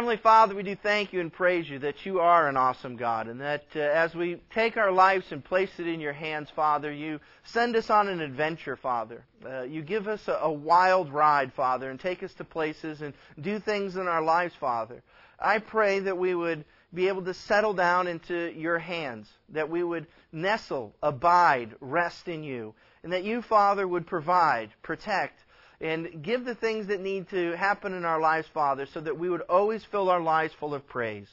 Heavenly Father, we do thank you and praise you that you are an awesome God, and that uh, as we take our lives and place it in your hands, Father, you send us on an adventure, Father. Uh, you give us a, a wild ride, Father, and take us to places and do things in our lives, Father. I pray that we would be able to settle down into your hands, that we would nestle, abide, rest in you, and that you, Father, would provide, protect, and give the things that need to happen in our lives, Father, so that we would always fill our lives full of praise.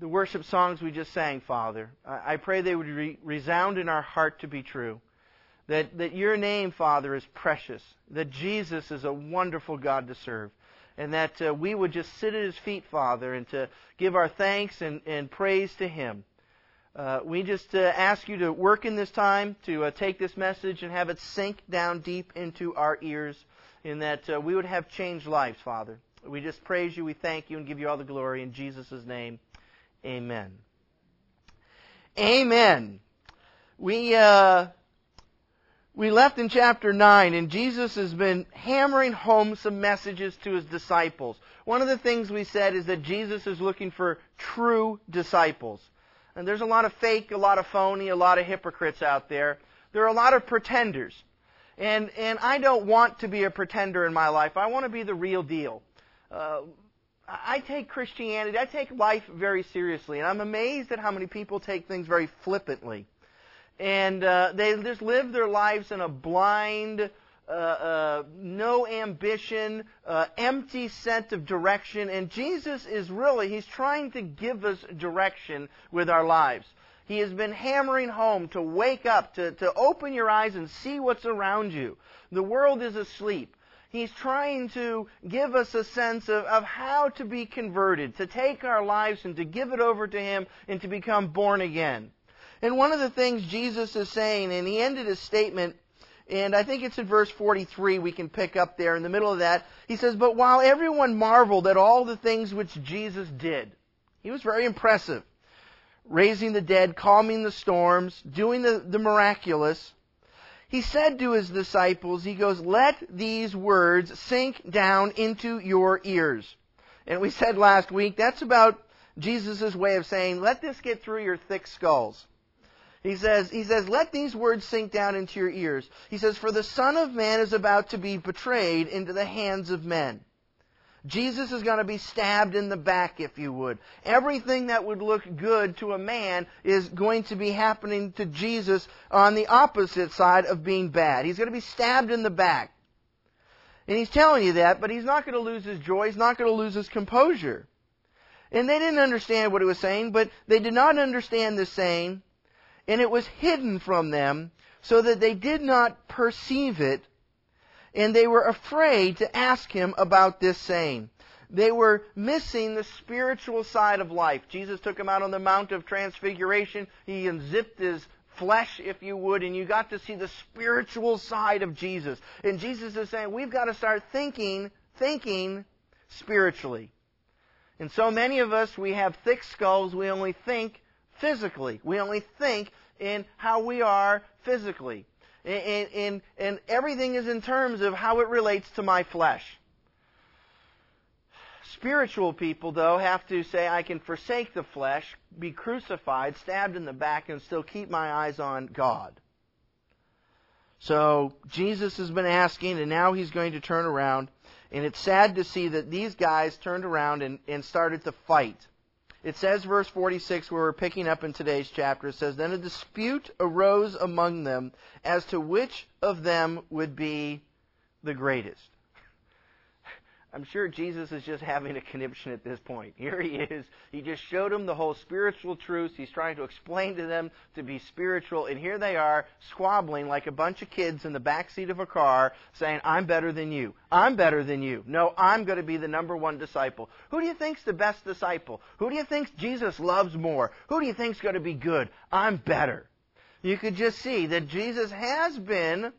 The worship songs we just sang, Father, I pray they would re- resound in our heart to be true. That, that your name, Father, is precious. That Jesus is a wonderful God to serve. And that uh, we would just sit at his feet, Father, and to give our thanks and, and praise to him. Uh, we just uh, ask you to work in this time to uh, take this message and have it sink down deep into our ears, in that uh, we would have changed lives, Father. We just praise you, we thank you, and give you all the glory in Jesus' name. Amen. Amen. We uh, we left in chapter 9, and Jesus has been hammering home some messages to his disciples. One of the things we said is that Jesus is looking for true disciples. And there's a lot of fake, a lot of phony, a lot of hypocrites out there. There are a lot of pretenders. And, and I don't want to be a pretender in my life. I want to be the real deal. Uh, I take Christianity, I take life very seriously. And I'm amazed at how many people take things very flippantly. And uh, they just live their lives in a blind, uh, uh, no ambition, uh, empty sense of direction. And Jesus is really, He's trying to give us direction with our lives. He has been hammering home to wake up, to, to open your eyes and see what's around you. The world is asleep. He's trying to give us a sense of, of how to be converted, to take our lives and to give it over to Him and to become born again. And one of the things Jesus is saying, and he ended his statement and I think it's in verse 43 we can pick up there in the middle of that. He says, But while everyone marveled at all the things which Jesus did, he was very impressive. Raising the dead, calming the storms, doing the, the miraculous. He said to his disciples, He goes, Let these words sink down into your ears. And we said last week, that's about Jesus' way of saying, Let this get through your thick skulls. He says, he says, let these words sink down into your ears. He says, for the Son of Man is about to be betrayed into the hands of men. Jesus is going to be stabbed in the back, if you would. Everything that would look good to a man is going to be happening to Jesus on the opposite side of being bad. He's going to be stabbed in the back. And he's telling you that, but he's not going to lose his joy. He's not going to lose his composure. And they didn't understand what he was saying, but they did not understand this saying and it was hidden from them so that they did not perceive it, and they were afraid to ask him about this saying. They were missing the spiritual side of life. Jesus took him out on the Mount of Transfiguration. He unzipped his flesh, if you would, and you got to see the spiritual side of Jesus. And Jesus is saying, we've got to start thinking, thinking spiritually. And so many of us, we have thick skulls, we only think physically. We only think in how we are physically. And, and, and everything is in terms of how it relates to my flesh. Spiritual people, though, have to say, I can forsake the flesh, be crucified, stabbed in the back, and still keep my eyes on God. So, Jesus has been asking, and now he's going to turn around. And it's sad to see that these guys turned around and, and started to fight. It says, verse 46, where we're picking up in today's chapter, it says, Then a dispute arose among them as to which of them would be the greatest. I'm sure Jesus is just having a conniption at this point. Here he is. He just showed them the whole spiritual truth. He's trying to explain to them to be spiritual. And here they are squabbling like a bunch of kids in the back seat of a car saying, I'm better than you. I'm better than you. No, I'm going to be the number one disciple. Who do you think's the best disciple? Who do you think Jesus loves more? Who do you think's going to be good? I'm better. You could just see that Jesus has been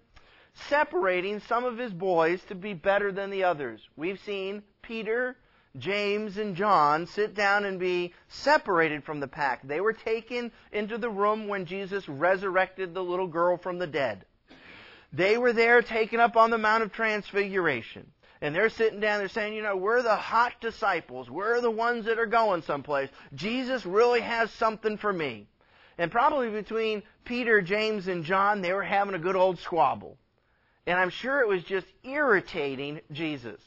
separating some of his boys to be better than the others. We've seen Peter, James, and John sit down and be separated from the pack. They were taken into the room when Jesus resurrected the little girl from the dead. They were there taken up on the Mount of Transfiguration. and they're sitting down there saying, you know, we're the hot disciples. We're the ones that are going someplace. Jesus really has something for me. And probably between Peter, James, and John, they were having a good old squabble. And I'm sure it was just irritating Jesus.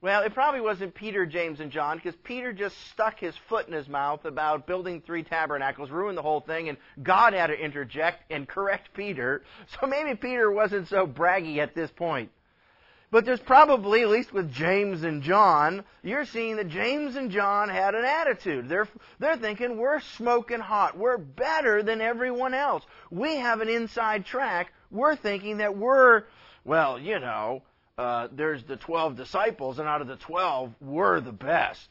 Well, it probably wasn't Peter, James, and John, because Peter just stuck his foot in his mouth about building three tabernacles, ruined the whole thing, and God had to interject and correct Peter. So maybe Peter wasn't so braggy at this point. But there's probably, at least with James and John, you're seeing that James and John had an attitude. They're, they're thinking, we're smoking hot. We're better than everyone else. We have an inside track. We're thinking that we're, well, you know, uh, there's the 12 disciples, and out of the 12, we're the best.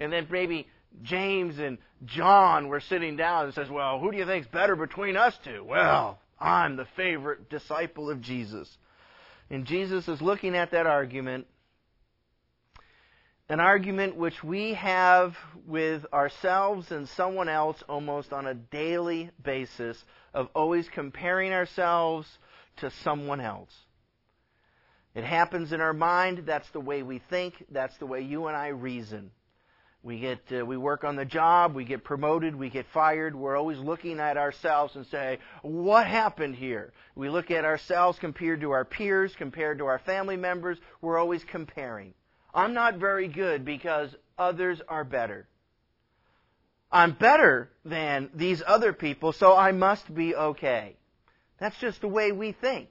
And then maybe James and John were sitting down and says, well, who do you think's better between us two? Well, I'm the favorite disciple of Jesus. And Jesus is looking at that argument, an argument which we have with ourselves and someone else almost on a daily basis of always comparing ourselves to someone else. It happens in our mind. That's the way we think. That's the way you and I reason. We get, uh, we work on the job. We get promoted. We get fired. We're always looking at ourselves and say, what happened here? We look at ourselves compared to our peers, compared to our family members. We're always comparing. I'm not very good because others are better. I'm better than these other people, so I must be okay. That's just the way we think.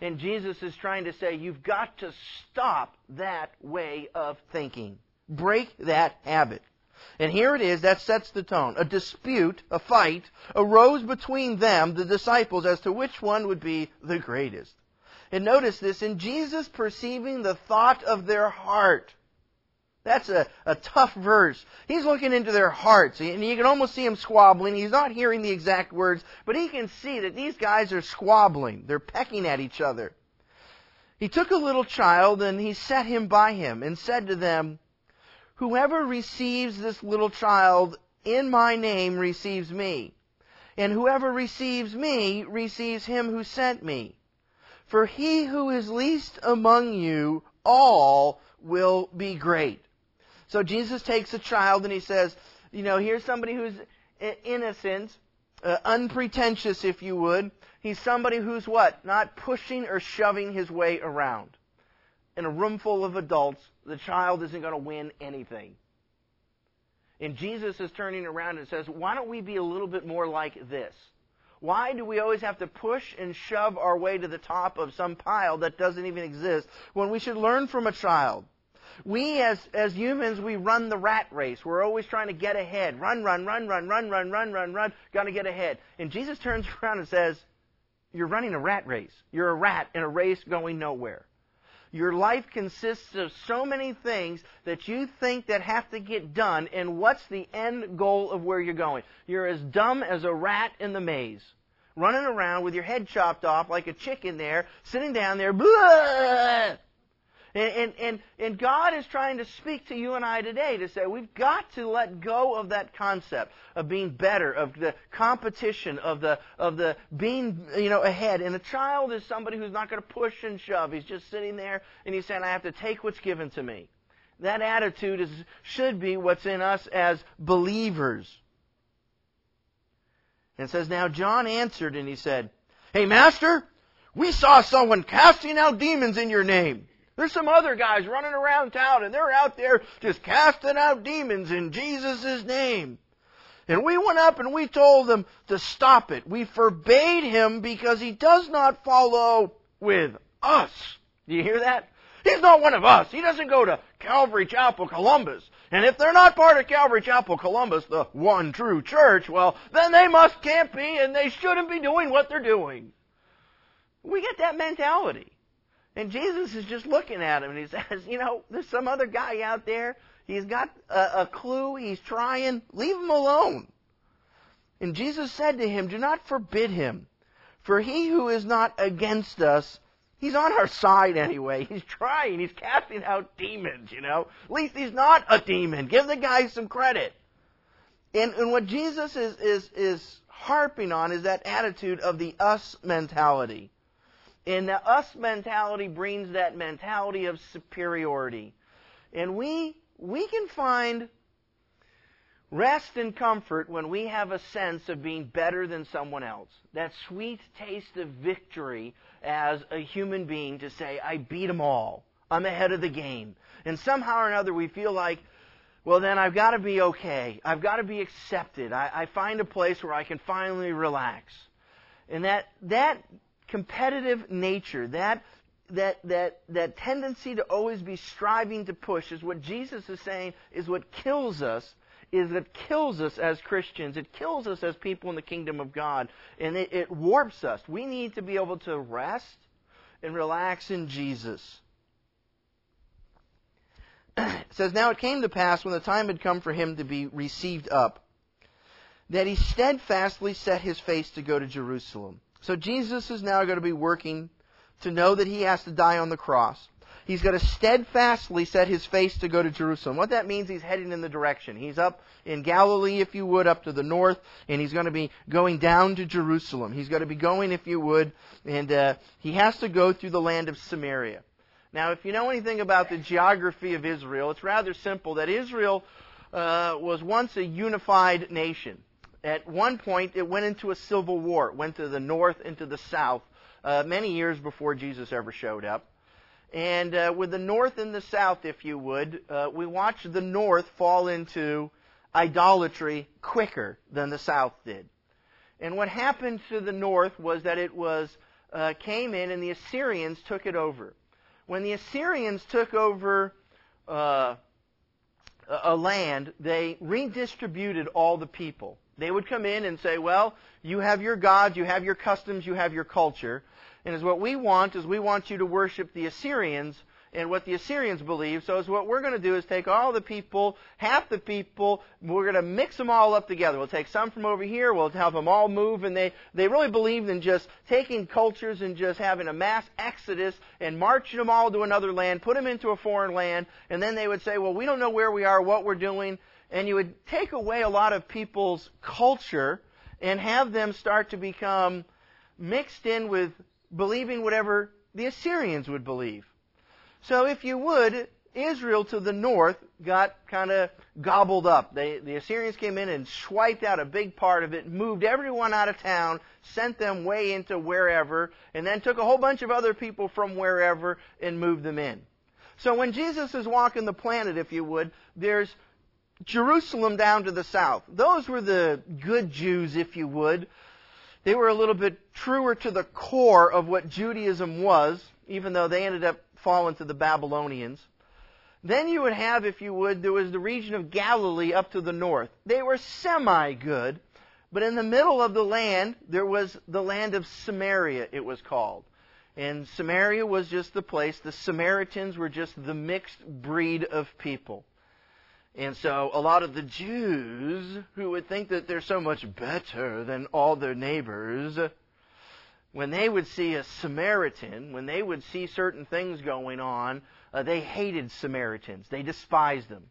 And Jesus is trying to say, you've got to stop that way of thinking. Break that habit. And here it is, that sets the tone. A dispute, a fight, arose between them, the disciples, as to which one would be the greatest. And notice this, in Jesus perceiving the thought of their heart. That's a, a tough verse. He's looking into their hearts, and you can almost see him squabbling. He's not hearing the exact words, but he can see that these guys are squabbling. They're pecking at each other. He took a little child, and he set him by him, and said to them, Whoever receives this little child in my name receives me, and whoever receives me receives him who sent me. For he who is least among you all will be great. So Jesus takes a child and he says, you know, here's somebody who's innocent, uh, unpretentious, if you would. He's somebody who's what? Not pushing or shoving his way around. In a room full of adults, the child isn't going to win anything. And Jesus is turning around and says, why don't we be a little bit more like this? Why do we always have to push and shove our way to the top of some pile that doesn't even exist when we should learn from a child? We as, as humans, we run the rat race. We're always trying to get ahead. Run, run, run, run, run, run, run, run, run. Gotta get ahead. And Jesus turns around and says, you're running a rat race. You're a rat in a race going nowhere. Your life consists of so many things that you think that have to get done, and what's the end goal of where you're going? You're as dumb as a rat in the maze running around with your head chopped off like a chicken there, sitting down there, blah, and, and, and, God is trying to speak to you and I today to say we've got to let go of that concept of being better, of the competition, of the, of the being, you know, ahead. And a child is somebody who's not going to push and shove. He's just sitting there and he's saying, I have to take what's given to me. That attitude is, should be what's in us as believers. And says, Now John answered and he said, Hey, Master, we saw someone casting out demons in your name. There's some other guys running around town and they're out there just casting out demons in Jesus' name. And we went up and we told them to stop it. We forbade him because he does not follow with us. Do you hear that? He's not one of us. He doesn't go to Calvary Chapel Columbus. And if they're not part of Calvary Chapel Columbus, the one true church, well, then they must can't be and they shouldn't be doing what they're doing. We get that mentality. And Jesus is just looking at him and he says, you know, there's some other guy out there. He's got a, a clue. He's trying. Leave him alone. And Jesus said to him, do not forbid him. For he who is not against us, he's on our side anyway. He's trying. He's casting out demons, you know. At least he's not a demon. Give the guy some credit. And, and what Jesus is, is, is harping on is that attitude of the us mentality. And the us mentality brings that mentality of superiority. And we, we can find rest and comfort when we have a sense of being better than someone else. That sweet taste of victory as a human being to say, I beat them all. I'm ahead of the game. And somehow or another we feel like, well then I've got to be okay. I've got to be accepted. I, I find a place where I can finally relax. And that, that competitive nature, that, that, that, that tendency to always be striving to push is what Jesus is saying is what kills us is it kills us as Christians. It kills us as people in the kingdom of God. And it, it warps us. We need to be able to rest and relax in Jesus. it says, Now it came to pass when the time had come for him to be received up, that he steadfastly set his face to go to Jerusalem. So Jesus is now going to be working to know that he has to die on the cross. He's going to steadfastly set his face to go to Jerusalem. What that means, he's heading in the direction. He's up in Galilee, if you would, up to the north, and he's going to be going down to Jerusalem. He's going to be going, if you would, and uh, he has to go through the land of Samaria. Now, if you know anything about the geography of Israel, it's rather simple that Israel uh, was once a unified nation. At one point, it went into a civil war. It went to the north and to the south uh, many years before Jesus ever showed up. And uh, with the north and the south, if you would, uh, we watched the north fall into idolatry quicker than the south did. And what happened to the north was that it was uh, came in and the Assyrians took it over. When the Assyrians took over uh, a land, they redistributed all the people. They would come in and say, "Well, you have your gods, you have your customs, you have your culture." And is what we want is we want you to worship the Assyrians and what the Assyrians believe. So is what we're going to do is take all the people, half the people, we're going to mix them all up together. We'll take some from over here, we'll have them all move, and they, they really believed in just taking cultures and just having a mass exodus and marching them all to another land, put them into a foreign land, and then they would say, well, we don't know where we are, what we're doing, and you would take away a lot of people's culture and have them start to become mixed in with believing whatever the Assyrians would believe. So if you would, Israel to the north got kind of gobbled up. They, the Assyrians came in and swiped out a big part of it, moved everyone out of town, sent them way into wherever, and then took a whole bunch of other people from wherever and moved them in. So when Jesus is walking the planet, if you would, there's Jerusalem down to the south. Those were the good Jews, if you would, they were a little bit truer to the core of what Judaism was, even though they ended up falling to the Babylonians. Then you would have, if you would, there was the region of Galilee up to the north. They were semi good, but in the middle of the land, there was the land of Samaria, it was called. And Samaria was just the place, the Samaritans were just the mixed breed of people. And so a lot of the Jews who would think that they're so much better than all their neighbors, when they would see a Samaritan, when they would see certain things going on, uh, they hated Samaritans. They despised them.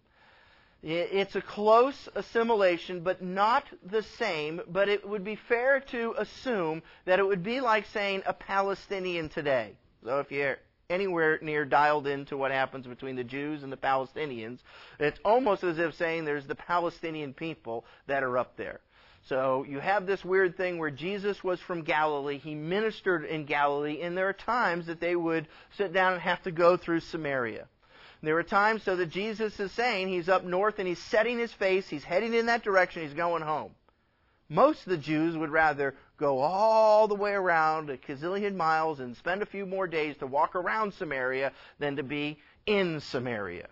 It's a close assimilation, but not the same. But it would be fair to assume that it would be like saying a Palestinian today. So if you're anywhere near dialed into what happens between the Jews and the Palestinians. It's almost as if saying there's the Palestinian people that are up there. So you have this weird thing where Jesus was from Galilee. He ministered in Galilee, and there are times that they would sit down and have to go through Samaria. There are times so that Jesus is saying he's up north and he's setting his face, he's heading in that direction, he's going home. Most of the Jews would rather go all the way around a gazillion miles and spend a few more days to walk around Samaria than to be in Samaria.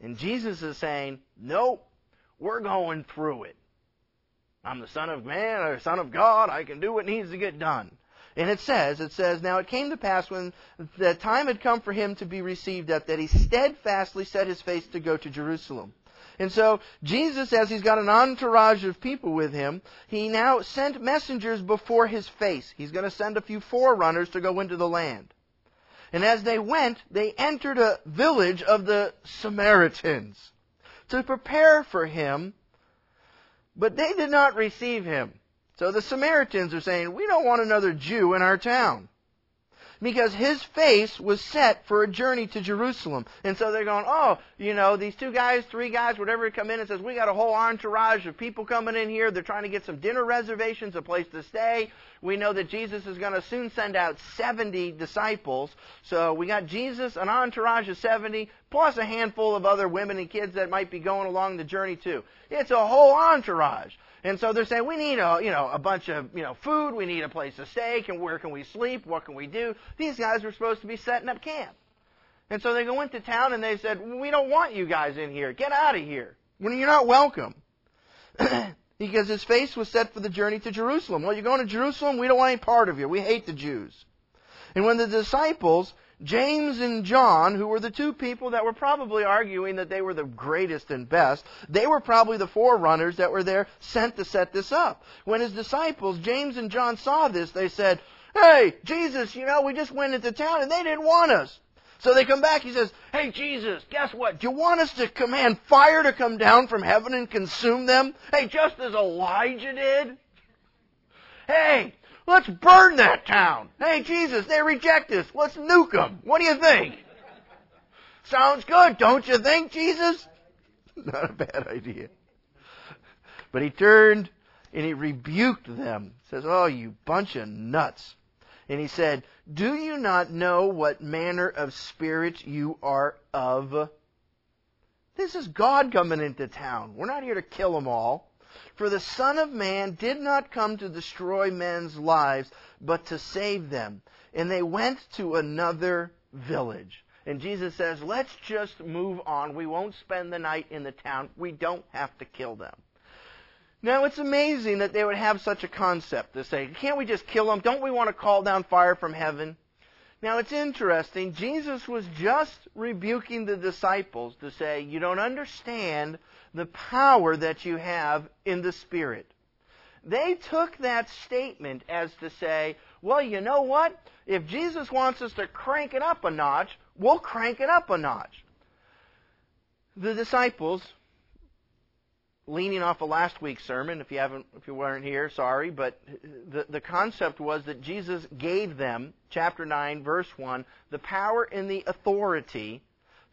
And Jesus is saying, nope, we're going through it. I'm the Son of Man or Son of God. I can do what needs to get done. And it says, it says, Now it came to pass when the time had come for him to be received up that he steadfastly set his face to go to Jerusalem. And so Jesus, as he's got an entourage of people with him, he now sent messengers before his face. He's going to send a few forerunners to go into the land. And as they went, they entered a village of the Samaritans to prepare for him, but they did not receive him. So the Samaritans are saying, we don't want another Jew in our town. Because his face was set for a journey to Jerusalem. And so they're going, oh, you know, these two guys, three guys, whatever, come in and says, we got a whole entourage of people coming in here. They're trying to get some dinner reservations, a place to stay. We know that Jesus is going to soon send out 70 disciples. So we got Jesus, an entourage of 70, plus a handful of other women and kids that might be going along the journey too. It's a whole entourage. And so they're saying we need a you know a bunch of you know food, we need a place to stay, and where can we sleep? What can we do? These guys were supposed to be setting up camp. And so they go into town and they said, We don't want you guys in here. Get out of here. When you're not welcome. because his face was set for the journey to Jerusalem. Well, you're going to Jerusalem? We don't want any part of you. We hate the Jews. And when the disciples James and John, who were the two people that were probably arguing that they were the greatest and best, they were probably the forerunners that were there sent to set this up. When his disciples, James and John, saw this, they said, Hey, Jesus, you know, we just went into town and they didn't want us. So they come back, he says, Hey, Jesus, guess what? Do you want us to command fire to come down from heaven and consume them? Hey, just as Elijah did? Hey, Let's burn that town. Hey, Jesus, they reject us. Let's nuke them. What do you think? Sounds good, don't you think, Jesus? Not a bad idea. But he turned and he rebuked them. Says, Oh, you bunch of nuts. And he said, Do you not know what manner of spirit you are of? This is God coming into town. We're not here to kill them all. For the Son of Man did not come to destroy men's lives, but to save them. And they went to another village. And Jesus says, let's just move on. We won't spend the night in the town. We don't have to kill them. Now, it's amazing that they would have such a concept to say, can't we just kill them? Don't we want to call down fire from heaven? Now, it's interesting. Jesus was just rebuking the disciples to say, you don't understand the power that you have in the Spirit. They took that statement as to say, well, you know what? If Jesus wants us to crank it up a notch, we'll crank it up a notch. The disciples, leaning off of last week's sermon, if you haven't, if you weren't here, sorry, but the, the concept was that Jesus gave them, chapter 9, verse 1, the power and the authority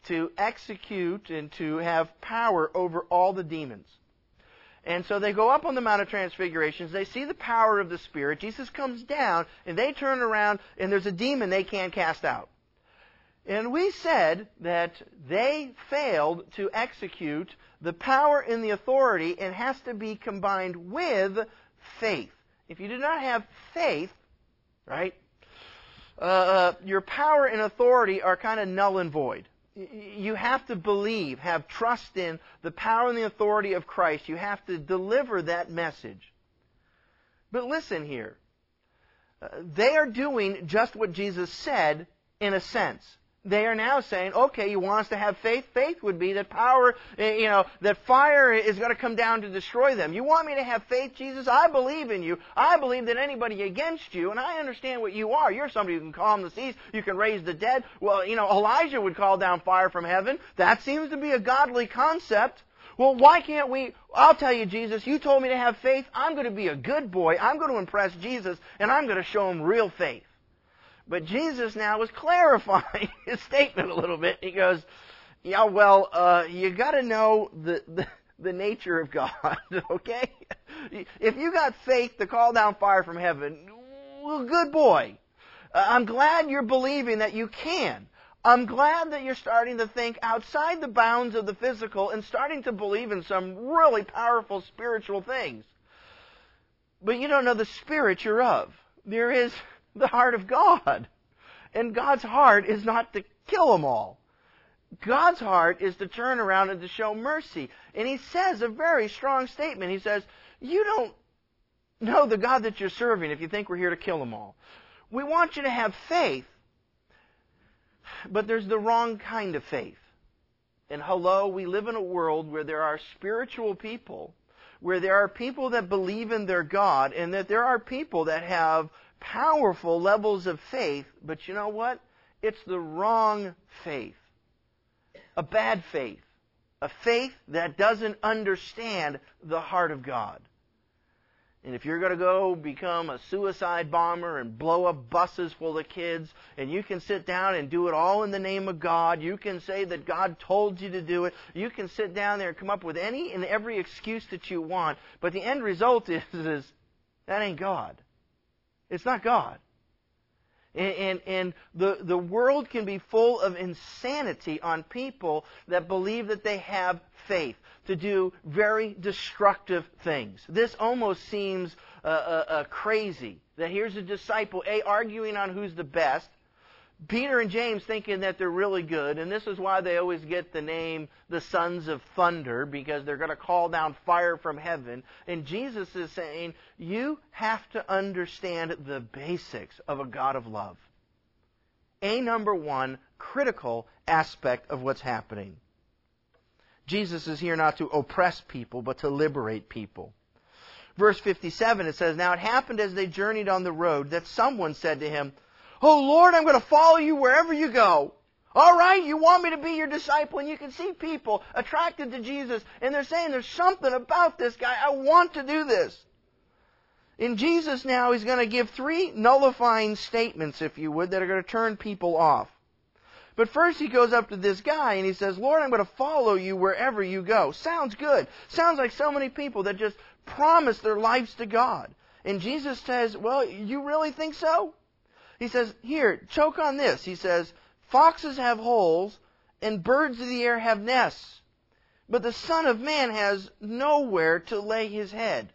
to execute and to have power over all the demons. And so they go up on the Mount of Transfigurations. They see the power of the Spirit. Jesus comes down, and they turn around, and there's a demon they can't cast out. And we said that they failed to execute the power and the authority, and has to be combined with faith. If you do not have faith, right, uh, uh your power and authority are kind of null and void you have to believe, have trust in the power and the authority of Christ. You have to deliver that message. But listen here. Uh, they are doing just what Jesus said in a sense they are now saying, okay, you want us to have faith? Faith would be that power, eh, you know, that fire is going to come down to destroy them. You want me to have faith, Jesus? I believe in you. I believe that anybody against you, and I understand what you are. You're somebody who can calm the seas. You can raise the dead. Well, you know, Elijah would call down fire from heaven. That seems to be a godly concept. Well, why can't we? I'll tell you, Jesus, you told me to have faith. I'm going to be a good boy. I'm going to impress Jesus, and I'm going to show him real faith. But Jesus now was clarifying his statement a little bit. He goes, "Yeah, well, uh, you got to know the, the the nature of God, okay? If you got faith to call down fire from heaven, well, good boy. Uh, I'm glad you're believing that you can. I'm glad that you're starting to think outside the bounds of the physical and starting to believe in some really powerful spiritual things. But you don't know the spirit you're of. There is the heart of God. And God's heart is not to kill them all. God's heart is to turn around and to show mercy. And he says a very strong statement. He says, You don't know the God that you're serving if you think we're here to kill them all. We want you to have faith, but there's the wrong kind of faith. And hello, we live in a world where there are spiritual people, where there are people that believe in their God, and that there are people that have powerful levels of faith, but you know what? It's the wrong faith. A bad faith. A faith that doesn't understand the heart of God. And if you're going to go become a suicide bomber and blow up buses full of kids, and you can sit down and do it all in the name of God, you can say that God told you to do it, you can sit down there and come up with any and every excuse that you want, but the end result is, is that ain't God. It's not God. And, and, and, the, the world can be full of insanity on people that believe that they have faith to do very destructive things. This almost seems uh, uh, uh, crazy. That here's a disciple, A, arguing on who's the best. Peter and James thinking that they're really good, and this is why they always get the name the sons of thunder, because they're going to call down fire from heaven. And Jesus is saying, you have to understand the basics of a God of love. A number one critical aspect of what's happening. Jesus is here not to oppress people, but to liberate people. Verse 57, it says, Now it happened as they journeyed on the road that someone said to him, Oh Lord, I'm going to follow you wherever you go. All right, you want me to be your disciple, and you can see people attracted to Jesus, and they're saying, There's something about this guy. I want to do this. In Jesus now, he's going to give three nullifying statements, if you would, that are going to turn people off. But first he goes up to this guy and he says, Lord, I'm going to follow you wherever you go. Sounds good. Sounds like so many people that just promise their lives to God. And Jesus says, Well, you really think so? He says, Here, choke on this. He says, Foxes have holes and birds of the air have nests, but the Son of Man has nowhere to lay his head.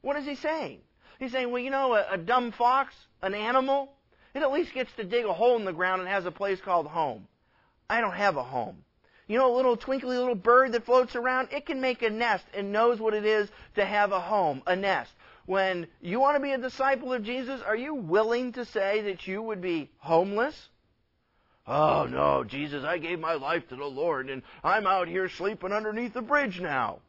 What is he saying? He's saying, well, you know, a, a dumb fox, an animal, it at least gets to dig a hole in the ground and has a place called home. I don't have a home. You know, a little twinkly little bird that floats around, it can make a nest and knows what it is to have a home, a nest. When you want to be a disciple of Jesus, are you willing to say that you would be homeless? Oh no, Jesus, I gave my life to the Lord and I'm out here sleeping underneath the bridge now.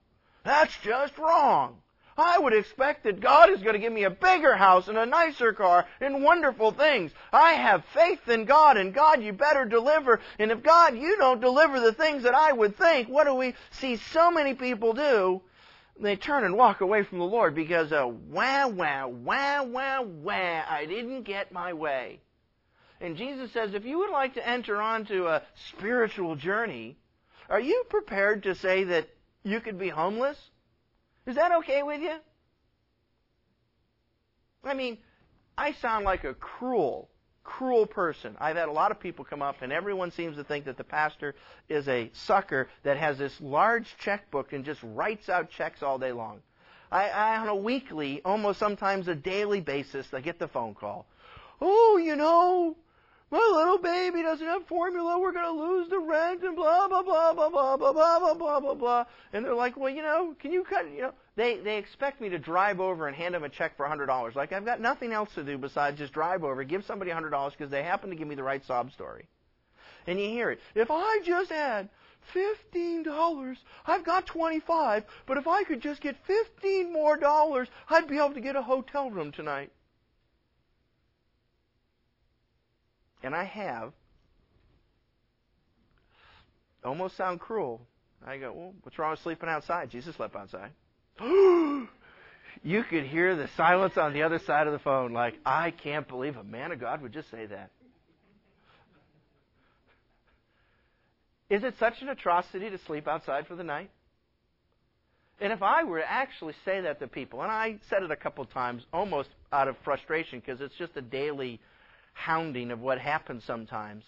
That's just wrong. I would expect that God is going to give me a bigger house and a nicer car and wonderful things. I have faith in God, and God, you better deliver. And if God, you don't deliver the things that I would think, what do we see so many people do? They turn and walk away from the Lord because of wah, wah, wah, wah, wah, I didn't get my way. And Jesus says, if you would like to enter onto a spiritual journey, are you prepared to say that you could be homeless? Is that okay with you? I mean, I sound like a cruel, cruel person. I've had a lot of people come up, and everyone seems to think that the pastor is a sucker that has this large checkbook and just writes out checks all day long. I, I on a weekly, almost sometimes a daily basis, I get the phone call. Oh, you know, my little baby doesn't have formula. We're going to lose the rent and blah, blah, blah, blah, blah, blah, blah, blah, blah, blah, blah. And they're like, well, you know, can you cut, you know, they, they expect me to drive over and hand them a check for $100. Like, I've got nothing else to do besides just drive over, give somebody $100 because they happen to give me the right sob story. And you hear it. If I just had $15, I've got 25, but if I could just get 15 more dollars, I'd be able to get a hotel room tonight. And I have, almost sound cruel. I go, well, what's wrong with sleeping outside? Jesus slept outside. you could hear the silence on the other side of the phone, like, I can't believe a man of God would just say that. Is it such an atrocity to sleep outside for the night? And if I were to actually say that to people, and I said it a couple times almost out of frustration because it's just a daily hounding of what happens sometimes.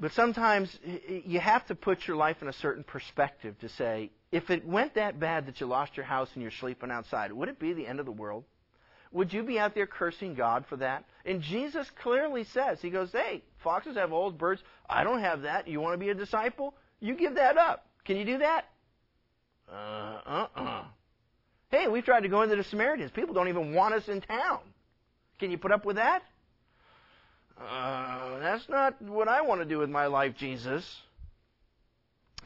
But sometimes you have to put your life in a certain perspective to say, if it went that bad that you lost your house and you're sleeping outside, would it be the end of the world? Would you be out there cursing God for that? And Jesus clearly says, He goes, Hey, foxes have old birds. I don't have that. You want to be a disciple? You give that up. Can you do that? Uh uh uh. Hey, we've tried to go into the Samaritans. People don't even want us in town. Can you put up with that? Uh, that's not what I want to do with my life, Jesus.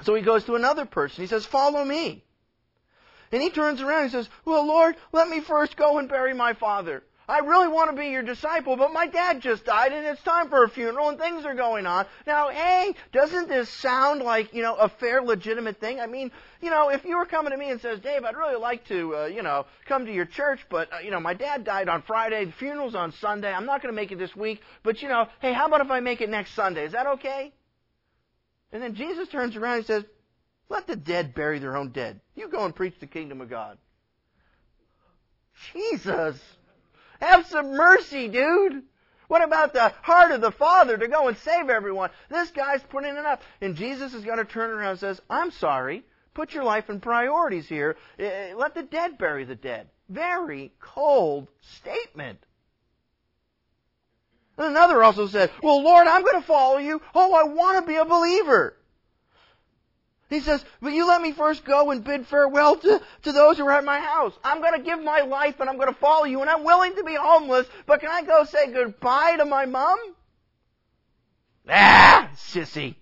So he goes to another person. He says, Follow me. And he turns around and says, Well, Lord, let me first go and bury my father. I really want to be your disciple, but my dad just died and it's time for a funeral and things are going on. Now, hey, doesn't this sound like, you know, a fair, legitimate thing? I mean, you know, if you were coming to me and says, Dave, I'd really like to, uh, you know, come to your church, but, uh, you know, my dad died on Friday, the funeral's on Sunday, I'm not going to make it this week, but, you know, hey, how about if I make it next Sunday? Is that okay? And then Jesus turns around and says, let the dead bury their own dead. You go and preach the kingdom of God. Jesus. Have some mercy, dude. What about the heart of the Father to go and save everyone? This guy's putting it up. And Jesus is going to turn around and says, I'm sorry. Put your life in priorities here. Eh, eh, let the dead bury the dead. Very cold statement. And another also said, Well, Lord, I'm going to follow you. Oh, I want to be a believer. He says, Will you let me first go and bid farewell to, to those who are at my house? I'm going to give my life and I'm going to follow you and I'm willing to be homeless, but can I go say goodbye to my mom? Ah, sissy.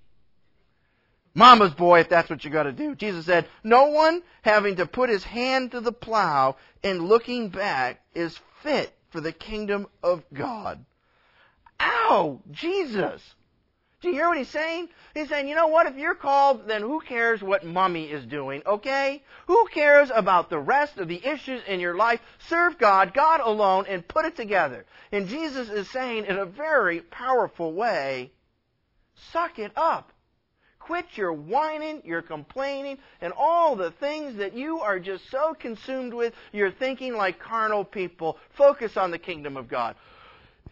Mama's boy, if that's what you got to do. Jesus said, No one having to put his hand to the plow and looking back is fit for the kingdom of God. Ow! Jesus! Do you hear what he's saying? He's saying, you know what? If you're called, then who cares what mommy is doing, okay? Who cares about the rest of the issues in your life? Serve God, God alone, and put it together. And Jesus is saying in a very powerful way, suck it up. Quit your whining, your complaining, and all the things that you are just so consumed with. You're thinking like carnal people. Focus on the kingdom of God.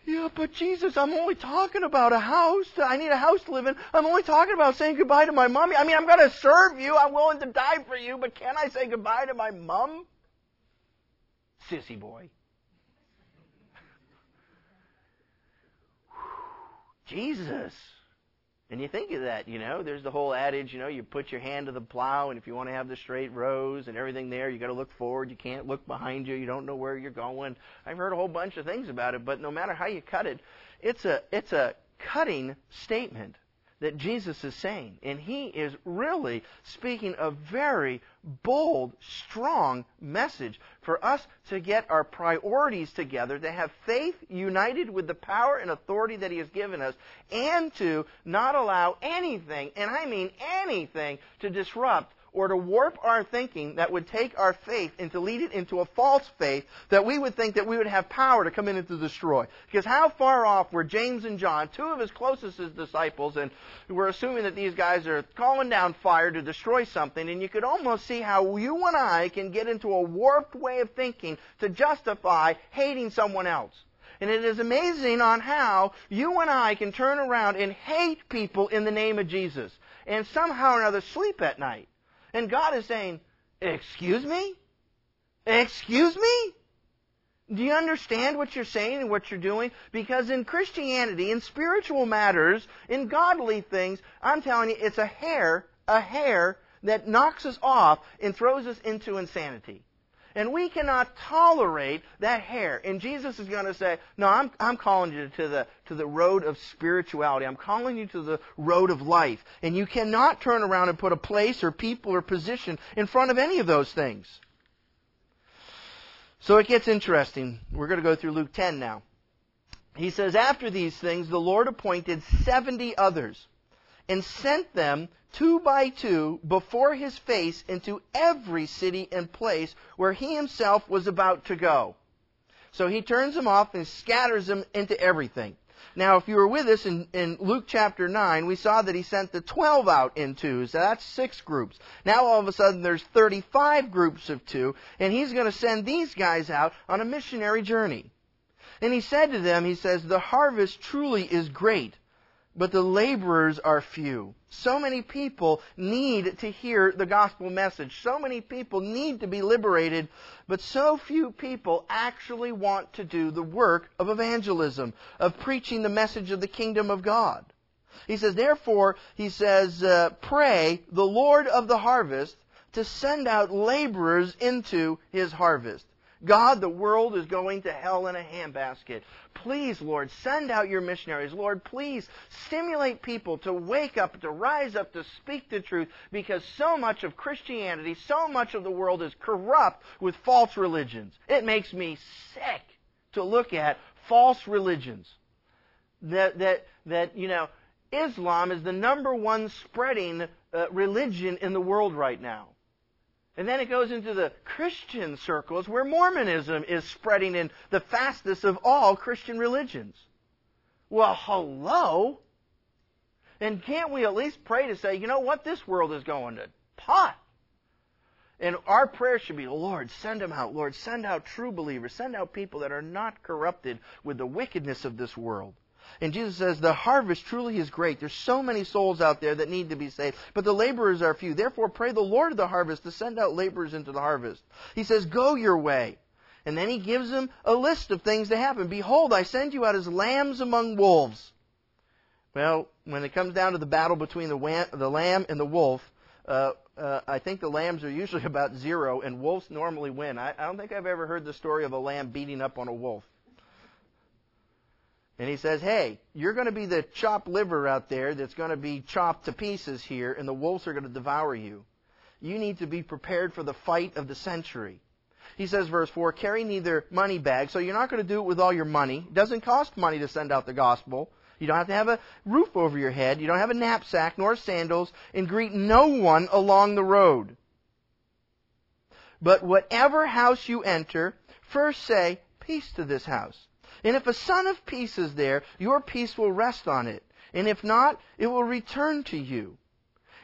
Yeah, but Jesus, I'm only talking about a house. I need a house to live in. I'm only talking about saying goodbye to my mommy. I mean, I'm going to serve you. I'm willing to die for you, but can I say goodbye to my mom? Sissy boy. Jesus. And you think of that, you know, there's the whole adage, you know, you put your hand to the plow, and if you want to have the straight rows and everything there, you got to look forward. You can't look behind you. You don't know where you're going. I've heard a whole bunch of things about it, but no matter how you cut it, it's a it's a cutting statement that Jesus is saying. And he is really speaking a very bold, strong message for us to get our priorities together, to have faith united with the power and authority that he has given us, and to not allow anything, and I mean anything, to disrupt or to warp our thinking that would take our faith and to lead it into a false faith that we would think that we would have power to come in and to destroy. Because how far off were James and John, two of his closest disciples, and we're assuming that these guys are calling down fire to destroy something, and you could almost see how you and I can get into a warped way of thinking to justify hating someone else. And it is amazing on how you and I can turn around and hate people in the name of Jesus and somehow or another sleep at night. And God is saying, Excuse me? Excuse me? Do you understand what you're saying and what you're doing? Because in Christianity, in spiritual matters, in godly things, I'm telling you, it's a hair, a hair that knocks us off and throws us into insanity. And we cannot tolerate that hair. And Jesus is going to say, No, I'm, I'm calling you to the, to the road of spirituality. I'm calling you to the road of life. And you cannot turn around and put a place or people or position in front of any of those things. So it gets interesting. We're going to go through Luke 10 now. He says, After these things, the Lord appointed 70 others and sent them two by two before his face into every city and place where he himself was about to go. So he turns them off and scatters them into everything. Now, if you were with us in, in Luke chapter 9, we saw that he sent the 12 out in twos. So that's six groups. Now, all of a sudden, there's 35 groups of two, and he's going to send these guys out on a missionary journey. And he said to them, he says, The harvest truly is great, but the laborers are few. So many people need to hear the gospel message. So many people need to be liberated, but so few people actually want to do the work of evangelism, of preaching the message of the kingdom of God. He says, therefore, he says, uh, pray the Lord of the harvest to send out laborers into his harvest. God, the world is going to hell in a handbasket. Please, Lord, send out your missionaries. Lord, please stimulate people to wake up, to rise up, to speak the truth, because so much of Christianity, so much of the world is corrupt with false religions. It makes me sick to look at false religions. That, that, that, you know, Islam is the number one spreading uh, religion in the world right now. And then it goes into the Christian circles where Mormonism is spreading in the fastest of all Christian religions. Well, hello? And can't we at least pray to say, you know what, this world is going to pot? And our prayer should be, Lord, send them out. Lord, send out true believers. Send out people that are not corrupted with the wickedness of this world. And Jesus says, the harvest truly is great. There's so many souls out there that need to be saved, but the laborers are few. Therefore, pray the Lord of the harvest to send out laborers into the harvest. He says, go your way. And then he gives them a list of things to happen. Behold, I send you out as lambs among wolves. Well, when it comes down to the battle between the, the lamb and the wolf, uh, uh, I think the lambs are usually about zero, and wolves normally win. I, I don't think I've ever heard the story of a lamb beating up on a wolf. And he says, Hey, you're going to be the chopped liver out there that's going to be chopped to pieces here, and the wolves are going to devour you. You need to be prepared for the fight of the century. He says, verse 4, carry neither money bag, so you're not going to do it with all your money. It doesn't cost money to send out the gospel. You don't have to have a roof over your head. You don't have a knapsack nor sandals, and greet no one along the road. But whatever house you enter, first say, Peace to this house. And if a son of peace is there, your peace will rest on it. And if not, it will return to you.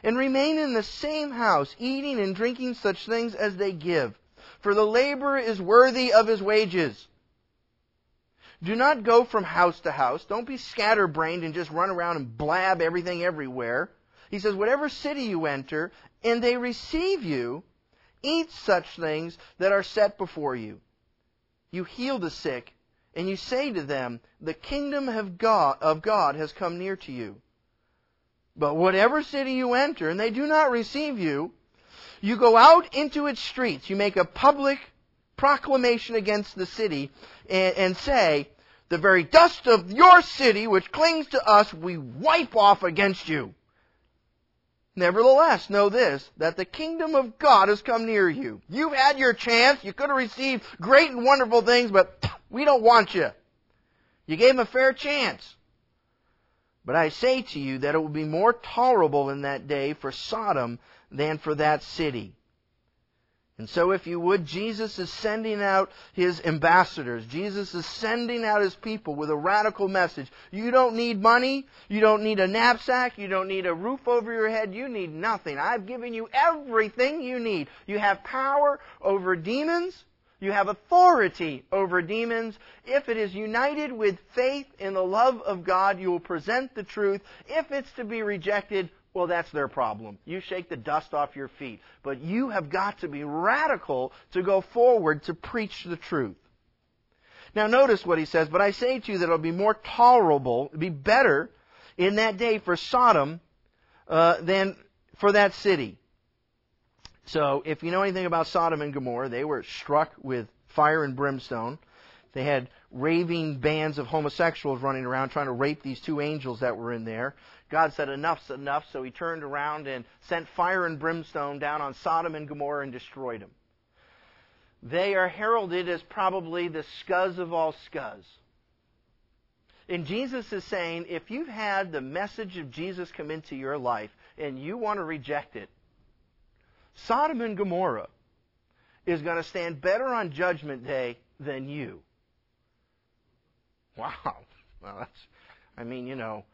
And remain in the same house, eating and drinking such things as they give. For the laborer is worthy of his wages. Do not go from house to house. Don't be scatterbrained and just run around and blab everything everywhere. He says, whatever city you enter, and they receive you, eat such things that are set before you. You heal the sick, and you say to them, the kingdom of God, of God has come near to you. But whatever city you enter, and they do not receive you, you go out into its streets. You make a public proclamation against the city and, and say, the very dust of your city which clings to us we wipe off against you. Nevertheless, know this, that the kingdom of God has come near you. You've had your chance. You could have received great and wonderful things, but we don't want you. You gave him a fair chance. But I say to you that it will be more tolerable in that day for Sodom than for that city. And so, if you would, Jesus is sending out his ambassadors. Jesus is sending out his people with a radical message. You don't need money. You don't need a knapsack. You don't need a roof over your head. You need nothing. I've given you everything you need. You have power over demons. You have authority over demons. If it is united with faith in the love of God, you will present the truth. If it's to be rejected, well, that's their problem. You shake the dust off your feet. But you have got to be radical to go forward to preach the truth. Now notice what he says, but I say to you that it'll be more tolerable, it'll be better in that day for Sodom uh, than for that city. So if you know anything about Sodom and Gomorrah, they were struck with fire and brimstone. They had raving bands of homosexuals running around trying to rape these two angels that were in there. God said, enough's enough, so he turned around and sent fire and brimstone down on Sodom and Gomorrah and destroyed them. They are heralded as probably the scuzz of all scuzz. And Jesus is saying, if you've had the message of Jesus come into your life and you want to reject it, Sodom and Gomorrah is going to stand better on Judgment Day than you. Wow. Well, that's, I mean, you know,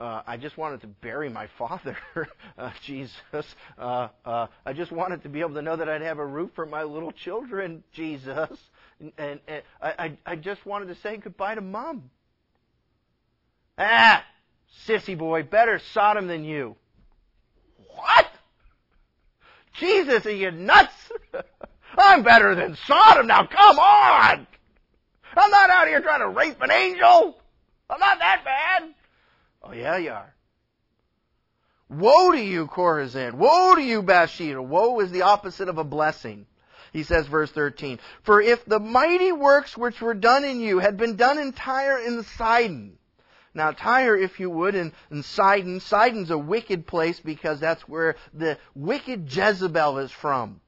uh, I just wanted to bury my father, uh, Jesus. Uh, uh, I just wanted to be able to know that I'd have a roof for my little children, Jesus. And, and, and I, I, I just wanted to say goodbye to mom. Ah, sissy boy, better Sodom than you. What? Jesus, are you nuts? I'm better than Sodom now. Come on. I'm not out here trying to rape an angel. I'm not that bad. Oh, yeah, you are. Woe to you, Chorazin. Woe to you, Bethsaida. Woe is the opposite of a blessing. He says, verse 13, For if the mighty works which were done in you had been done in Tyre and Sidon. Now, Tyre, if you would, and, and Sidon, Sidon's a wicked place because that's where the wicked Jezebel is from.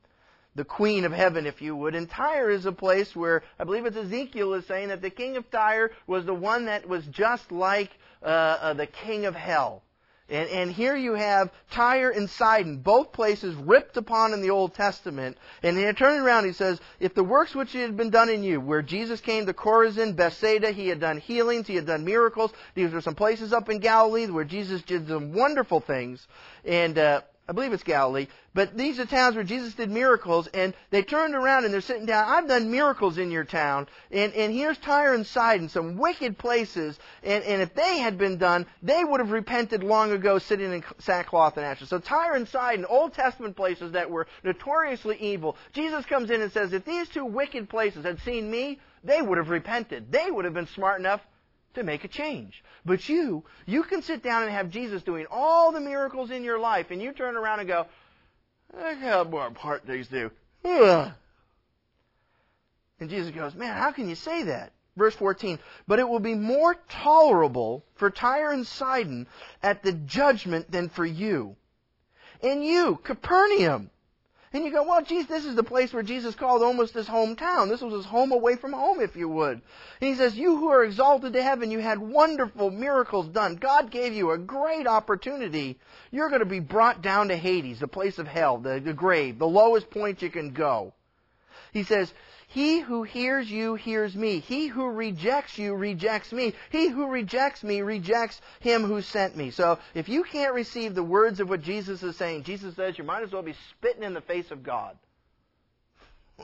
The queen of heaven, if you would. And Tyre is a place where I believe it's Ezekiel is saying that the king of Tyre was the one that was just like uh, uh, the king of hell. And, and, here you have Tyre and Sidon, both places ripped upon in the Old Testament. And he turning around, he says, if the works which had been done in you, where Jesus came to Chorazin, Bethsaida, he had done healings, he had done miracles. These were some places up in Galilee where Jesus did some wonderful things. And uh, I believe it's Galilee. But these are towns where Jesus did miracles, and they turned around and they're sitting down. I've done miracles in your town, and, and here's Tyre and Sidon, some wicked places, and, and if they had been done, they would have repented long ago sitting in sackcloth and ashes. So Tyre and Sidon, Old Testament places that were notoriously evil, Jesus comes in and says, if these two wicked places had seen me, they would have repented. They would have been smart enough to make a change. But you, you can sit down and have Jesus doing all the miracles in your life, and you turn around and go, I got more part things do. And Jesus goes, Man, how can you say that? Verse 14, but it will be more tolerable for Tyre and Sidon at the judgment than for you. And you, Capernaum, and you go, well, geez, this is the place where Jesus called almost his hometown. This was his home away from home, if you would. And he says, you who are exalted to heaven, you had wonderful miracles done. God gave you a great opportunity. You're going to be brought down to Hades, the place of hell, the, the grave, the lowest point you can go. He says, he who hears you hears me. He who rejects you rejects me. He who rejects me rejects him who sent me. So if you can't receive the words of what Jesus is saying, Jesus says you might as well be spitting in the face of God.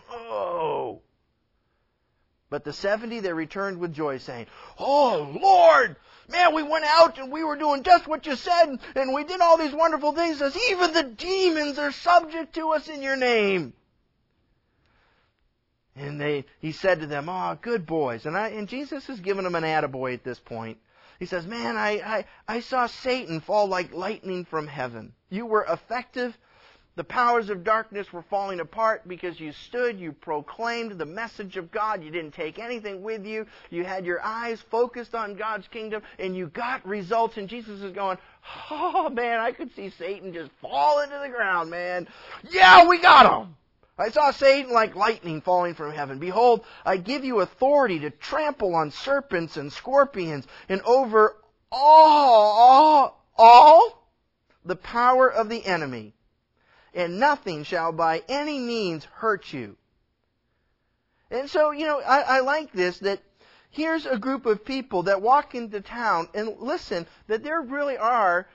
Oh. But the 70, they returned with joy, saying, Oh, Lord! Man, we went out and we were doing just what you said, and we did all these wonderful things. Even the demons are subject to us in your name. And they, he said to them, "Oh, good boys." And I, and Jesus has given them an attaboy at this point. He says, "Man, I, I, I saw Satan fall like lightning from heaven. You were effective. The powers of darkness were falling apart because you stood, you proclaimed the message of God. You didn't take anything with you. You had your eyes focused on God's kingdom, and you got results. And Jesus is going, "Oh man, I could see Satan just fall into the ground, man. Yeah, we got him." I saw Satan like lightning falling from heaven. Behold, I give you authority to trample on serpents and scorpions and over all, all, all the power of the enemy. And nothing shall by any means hurt you. And so, you know, I, I like this that here's a group of people that walk into town and listen, that there really are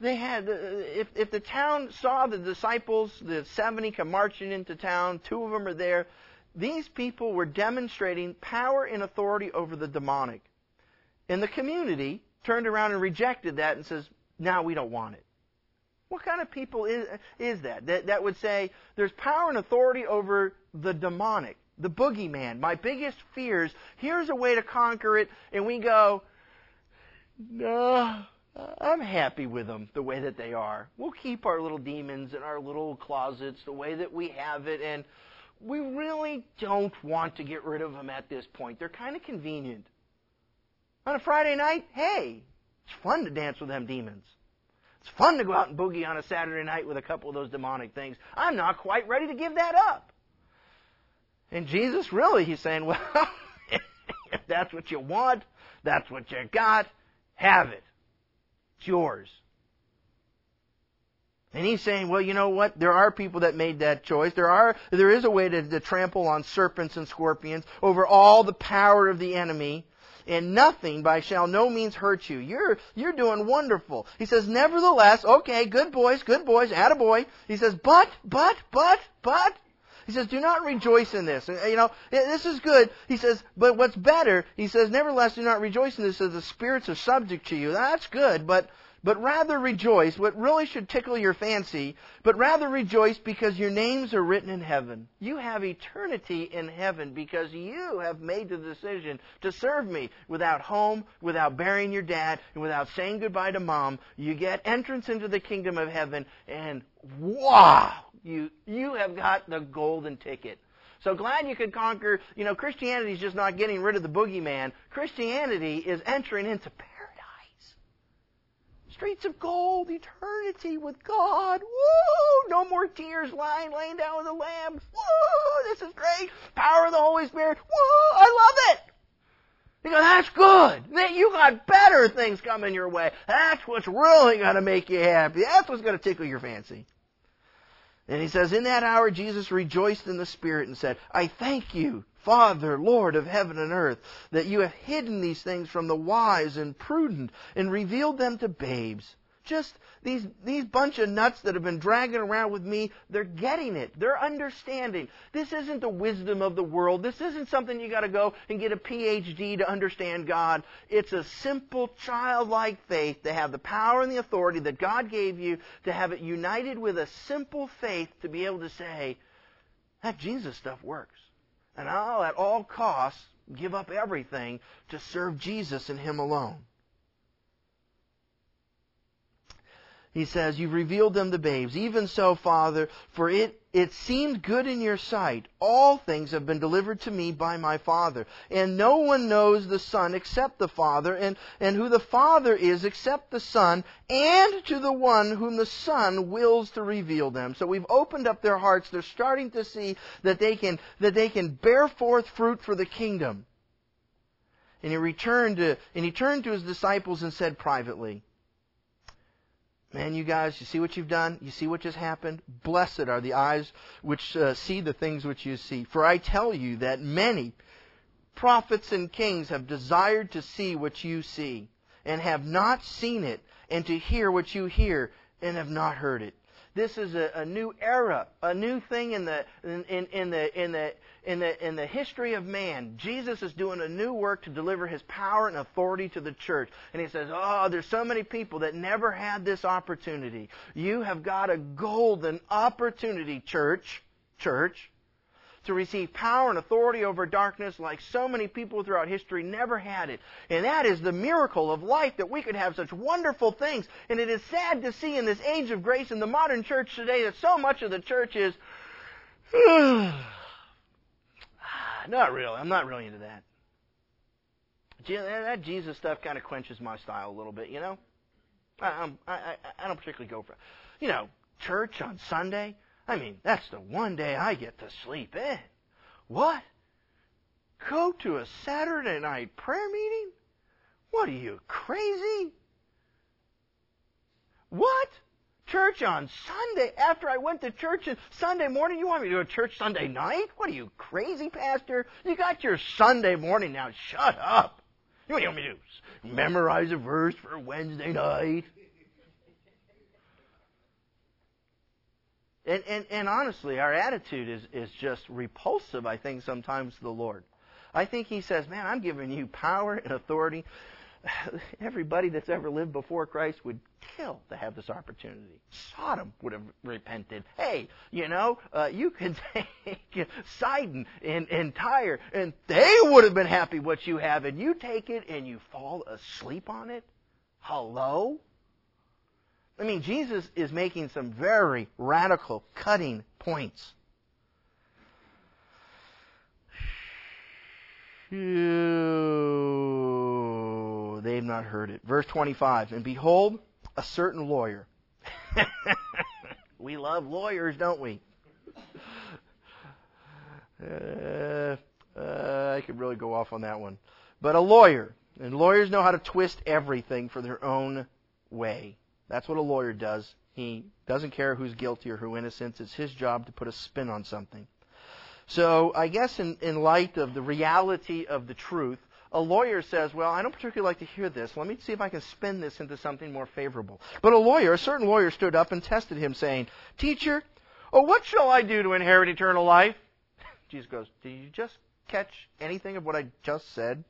they had, uh, if, if the town saw the disciples, the 70 come marching into town, two of them are there, these people were demonstrating power and authority over the demonic. And the community turned around and rejected that and says, now we don't want it. What kind of people is, is that? that? That would say there's power and authority over the demonic, the boogeyman, my biggest fears. Here's a way to conquer it. And we go, no, Uh, I'm happy with them the way that they are. We'll keep our little demons in our little closets the way that we have it, and we really don't want to get rid of them at this point. They're kind of convenient. On a Friday night, hey, it's fun to dance with them demons. It's fun to go out and boogie on a Saturday night with a couple of those demonic things. I'm not quite ready to give that up. And Jesus, really, he's saying, well, if that's what you want, that's what you got, have it. It's yours. And he's saying, well, you know what? There are people that made that choice. There are, there is a way to, to trample on serpents and scorpions over all the power of the enemy and nothing by shall no means hurt you. You're, you're doing wonderful. He says, nevertheless, okay, good boys, good boys, attaboy. He says, but, but, but, but, he says, do not rejoice in this. You know, this is good. He says, but what's better, he says, nevertheless, do not rejoice in this as the spirits are subject to you. That's good, but, but rather rejoice, what really should tickle your fancy, but rather rejoice because your names are written in heaven. You have eternity in heaven because you have made the decision to serve me without home, without burying your dad, and without saying goodbye to mom. You get entrance into the kingdom of heaven, and wow! You, you have got the golden ticket. So glad you could conquer, you know, Christianity is just not getting rid of the boogeyman. Christianity is entering into paradise. Streets of gold, eternity with God. Woo! No more tears lying, laying down with the Lamb. Woo! This is great. Power of the Holy Spirit. Woo! I love it. You go, that's good. You got better things coming your way. That's what's really going to make you happy. That's what's going to tickle your fancy. And he says, In that hour, Jesus rejoiced in the Spirit and said, I thank you, Father, Lord of heaven and earth, that you have hidden these things from the wise and prudent and revealed them to babes. Just these, these bunch of nuts that have been dragging around with me, they're getting it. They're understanding. This isn't the wisdom of the world. This isn't something you gotta go and get a PhD to understand God. It's a simple childlike faith to have the power and the authority that God gave you, to have it united with a simple faith to be able to say, that Jesus stuff works. And I'll at all costs give up everything to serve Jesus and Him alone. He says, You've revealed them to babes. Even so, Father, for it, it seemed good in your sight. All things have been delivered to me by my Father. And no one knows the Son except the Father, and, and who the Father is except the Son, and to the one whom the Son wills to reveal them. So we've opened up their hearts. They're starting to see that they can, that they can bear forth fruit for the kingdom. And he returned to, and he turned to his disciples and said privately, Man, you guys, you see what you've done? You see what just happened? Blessed are the eyes which uh, see the things which you see. For I tell you that many prophets and kings have desired to see what you see, and have not seen it, and to hear what you hear, and have not heard it. This is a, a new era, a new thing in the in, in, in the in the in the, in the history of man, Jesus is doing a new work to deliver his power and authority to the church. And he says, Oh, there's so many people that never had this opportunity. You have got a golden opportunity, church, church, to receive power and authority over darkness like so many people throughout history never had it. And that is the miracle of life that we could have such wonderful things. And it is sad to see in this age of grace in the modern church today that so much of the church is not really. I'm not really into that. That Jesus stuff kind of quenches my style a little bit, you know. I, I, I, I don't particularly go for, you know, church on Sunday. I mean, that's the one day I get to sleep in. What? Go to a Saturday night prayer meeting? What are you crazy? What? church on Sunday after I went to church Sunday morning. You want me to go to church Sunday night? What are you, crazy, Pastor? You got your Sunday morning now. Shut up. You want me to do? Memorize a verse for Wednesday night? And, and, and honestly, our attitude is, is just repulsive, I think, sometimes to the Lord. I think He says, Man, I'm giving you power and authority everybody that's ever lived before Christ would kill to have this opportunity. Sodom would have repented. Hey, you know, uh, you could take Sidon and, and Tyre, and they would have been happy what you have, and you take it and you fall asleep on it? Hello? I mean, Jesus is making some very radical, cutting points. they've not heard it. Verse 25, and behold, a certain lawyer. we love lawyers, don't we? Uh, uh, I could really go off on that one. But a lawyer, and lawyers know how to twist everything for their own way. That's what a lawyer does. He doesn't care who's guilty or who innocent. It's his job to put a spin on something. So I guess in, in light of the reality of the truth, a lawyer says, Well, I don't particularly like to hear this. Let me see if I can spin this into something more favorable. But a lawyer, a certain lawyer, stood up and tested him, saying, Teacher, oh, what shall I do to inherit eternal life? Jesus goes, Did you just catch anything of what I just said?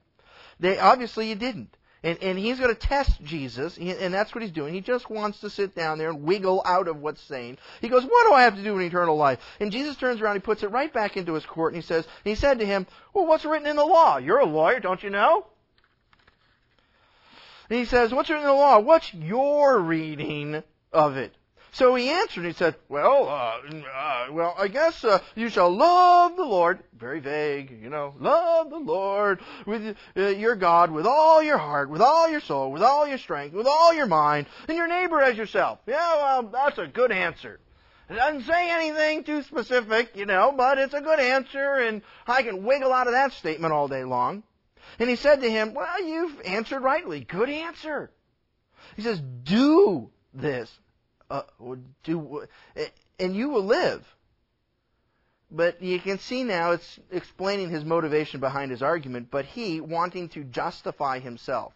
They obviously you didn't. And, and he's going to test Jesus, and that's what he's doing. He just wants to sit down there and wiggle out of what's saying. He goes, What do I have to do in eternal life? And Jesus turns around, he puts it right back into his court, and he says, and He said to him, Well, what's written in the law? You're a lawyer, don't you know? And he says, What's written in the law? What's your reading of it? So he answered, and he said, Well, uh, uh, well, I guess uh, you shall love the Lord. Very vague, you know. Love the Lord with uh, your God with all your heart, with all your soul, with all your strength, with all your mind, and your neighbor as yourself. Yeah, well, that's a good answer. It doesn't say anything too specific, you know, but it's a good answer, and I can wiggle out of that statement all day long. And he said to him, Well, you've answered rightly. Good answer. He says, Do this uh, do, and you will live. But you can see now it's explaining his motivation behind his argument, but he wanting to justify himself.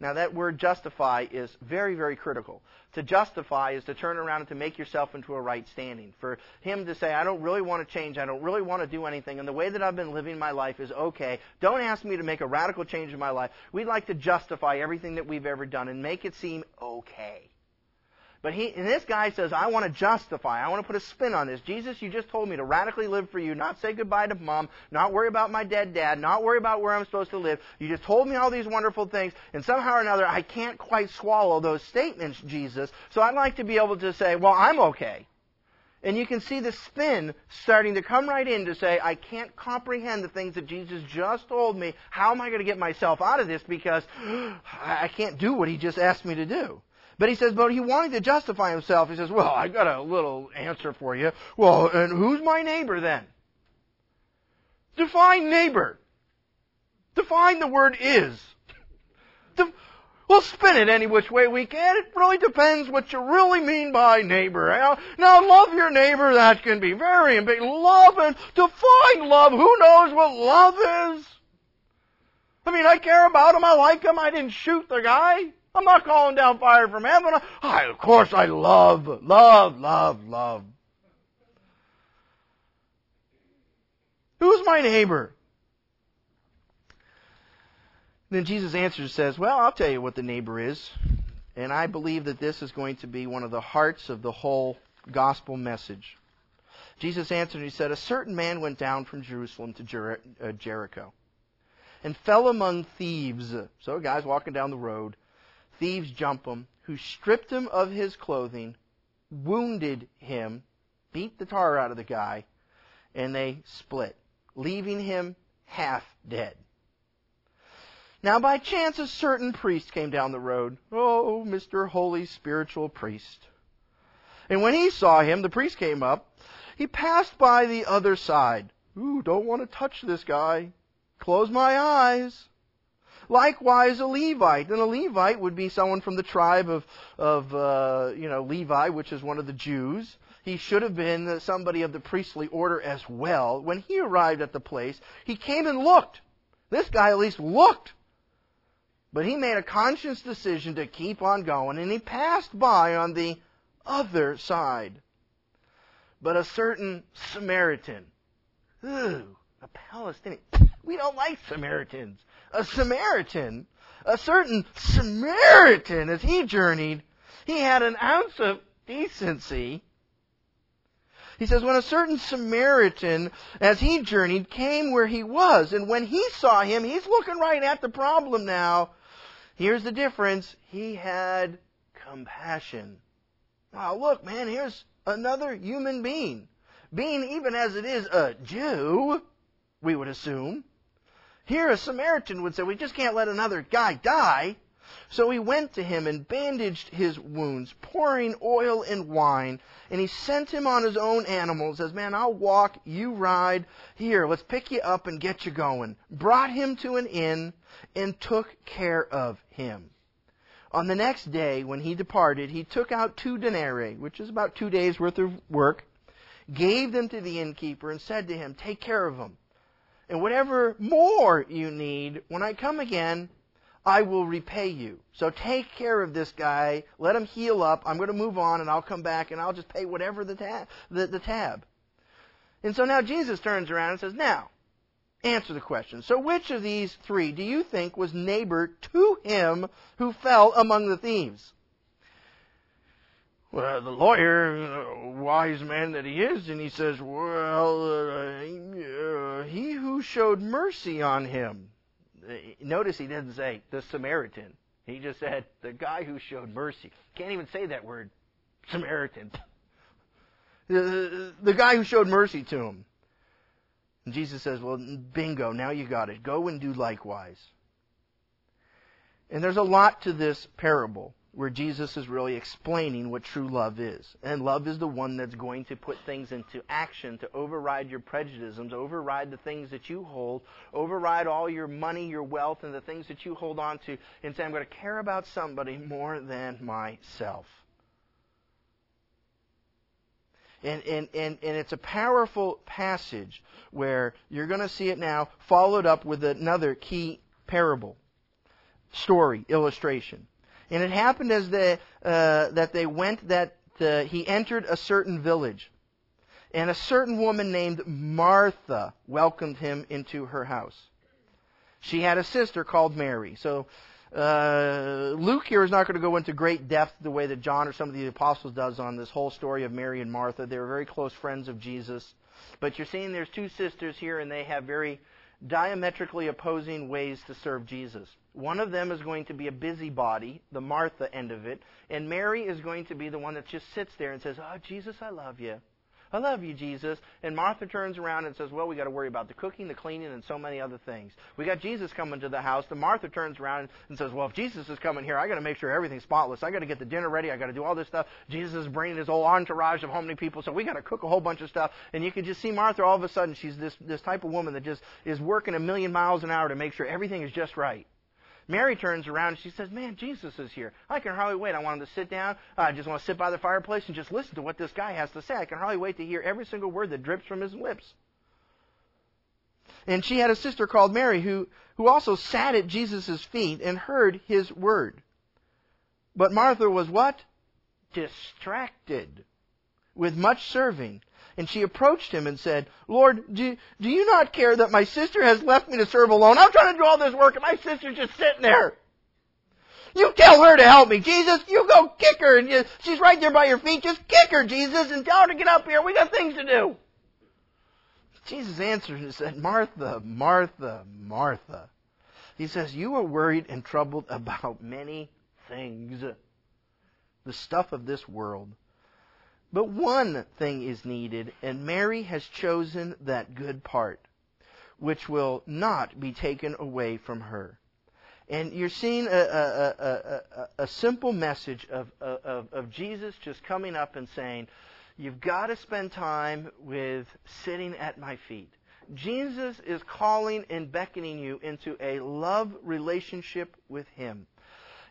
Now that word justify is very, very critical. To justify is to turn around and to make yourself into a right standing. For him to say, I don't really want to change, I don't really want to do anything, and the way that I've been living my life is okay. Don't ask me to make a radical change in my life. We'd like to justify everything that we've ever done and make it seem okay. But he, and this guy says, I want to justify, I want to put a spin on this. Jesus, you just told me to radically live for you, not say goodbye to mom, not worry about my dead dad, not worry about where I'm supposed to live. You just told me all these wonderful things, and somehow or another, I can't quite swallow those statements, Jesus. So I'd like to be able to say, well, I'm okay. And you can see the spin starting to come right in to say, I can't comprehend the things that Jesus just told me. How am I going to get myself out of this? Because I can't do what he just asked me to do. But he says, but he wanted to justify himself. He says, well, I got a little answer for you. Well, and who's my neighbor then? Define neighbor. Define the word is. We'll spin it any which way we can. It really depends what you really mean by neighbor. Now, love your neighbor, that can be very big. Love and define love. Who knows what love is? I mean, I care about him. I like him. I didn't shoot the guy. I'm not calling down fire from heaven. I, of course I love, love, love, love. Who's my neighbor? Then Jesus answers and says, Well, I'll tell you what the neighbor is. And I believe that this is going to be one of the hearts of the whole gospel message. Jesus answered and he said, A certain man went down from Jerusalem to Jer- uh, Jericho and fell among thieves. So a guy's walking down the road thieves jump him, who stripped him of his clothing, wounded him, beat the tar out of the guy, and they split, leaving him half dead. Now, by chance, a certain priest came down the road. Oh, Mr. Holy Spiritual Priest. And when he saw him, the priest came up. He passed by the other side. Ooh, don't want to touch this guy. Close my eyes. Likewise, a Levite. And a Levite would be someone from the tribe of, of uh, you know, Levi, which is one of the Jews. He should have been somebody of the priestly order as well. When he arrived at the place, he came and looked. This guy at least looked. But he made a conscious decision to keep on going, and he passed by on the other side. But a certain Samaritan, ooh, a Palestinian, we don't like Samaritans a Samaritan, a certain Samaritan, as he journeyed, he had an ounce of decency. He says, when a certain Samaritan, as he journeyed, came where he was, and when he saw him, he's looking right at the problem now. Here's the difference. He had compassion. Wow, look, man, here's another human being. Being even as it is a Jew, we would assume. Here, a Samaritan would say, We just can't let another guy die. So he went to him and bandaged his wounds, pouring oil and wine, and he sent him on his own animals. Says, Man, I'll walk, you ride. Here, let's pick you up and get you going. Brought him to an inn and took care of him. On the next day, when he departed, he took out two denarii, which is about two days' worth of work, gave them to the innkeeper, and said to him, Take care of them and whatever more you need, when I come again, I will repay you. So take care of this guy. Let him heal up. I'm going to move on, and I'll come back, and I'll just pay whatever the, tab, the, the tab. And so now Jesus turns around and says, Now, answer the question. So which of these three do you think was neighbor to him who fell among the thieves? Well, the lawyer, uh, wise man that he is, and he says, Well, uh, uh he who showed mercy on him. Uh, notice he didn't say the Samaritan. He just said the guy who showed mercy. Can't even say that word. Samaritan. The, the guy who showed mercy to him. And Jesus says, Well, bingo, now you got it. Go and do likewise. And there's a lot to this parable where Jesus is really explaining what true love is. And love is the one that's going to put things into action to override your prejudices, override the things that you hold, override all your money, your wealth, and the things that you hold on to, and say, I'm going to care about somebody more than myself. And, and, and, and it's a powerful passage where you're going to see it now followed up with another key parable, story, illustration. And it happened as they, uh, that they went that uh, he entered a certain village. And a certain woman named Martha welcomed him into her house. She had a sister called Mary. So uh, Luke here is not going to go into great depth the way that John or some of the apostles does on this whole story of Mary and Martha. They were very close friends of Jesus. But you're seeing there's two sisters here, and they have very diametrically opposing ways to serve Jesus. One of them is going to be a busybody, the Martha end of it, and Mary is going to be the one that just sits there and says, "Oh, Jesus, I love you." I love you, Jesus. And Martha turns around and says, Well, we got to worry about the cooking, the cleaning, and so many other things. We got Jesus coming to the house. And Martha turns around and says, Well, if Jesus is coming here, I got to make sure everything's spotless. I got to get the dinner ready. I got to do all this stuff. Jesus is bringing his whole entourage of how many people, so we got to cook a whole bunch of stuff. And you can just see Martha all of a sudden. She's this this type of woman that just is working a million miles an hour to make sure everything is just right. Mary turns around and she says, Man, Jesus is here. I can hardly wait. I want him to sit down. Uh, I just want to sit by the fireplace and just listen to what this guy has to say. I can hardly wait to hear every single word that drips from his lips. And she had a sister called Mary who, who also sat at Jesus' feet and heard his word. But Martha was what? Distracted with much serving. And she approached him and said, Lord, do, do you not care that my sister has left me to serve alone? I'm trying to do all this work and my sister's just sitting there. You tell her to help me, Jesus. You go kick her, and you, she's right there by your feet. Just kick her, Jesus, and tell her to get up here. We got things to do. Jesus answered and said, Martha, Martha, Martha. He says, You are worried and troubled about many things, the stuff of this world. But one thing is needed, and Mary has chosen that good part, which will not be taken away from her. And you're seeing a, a, a, a simple message of, of, of Jesus just coming up and saying, You've got to spend time with sitting at my feet. Jesus is calling and beckoning you into a love relationship with Him.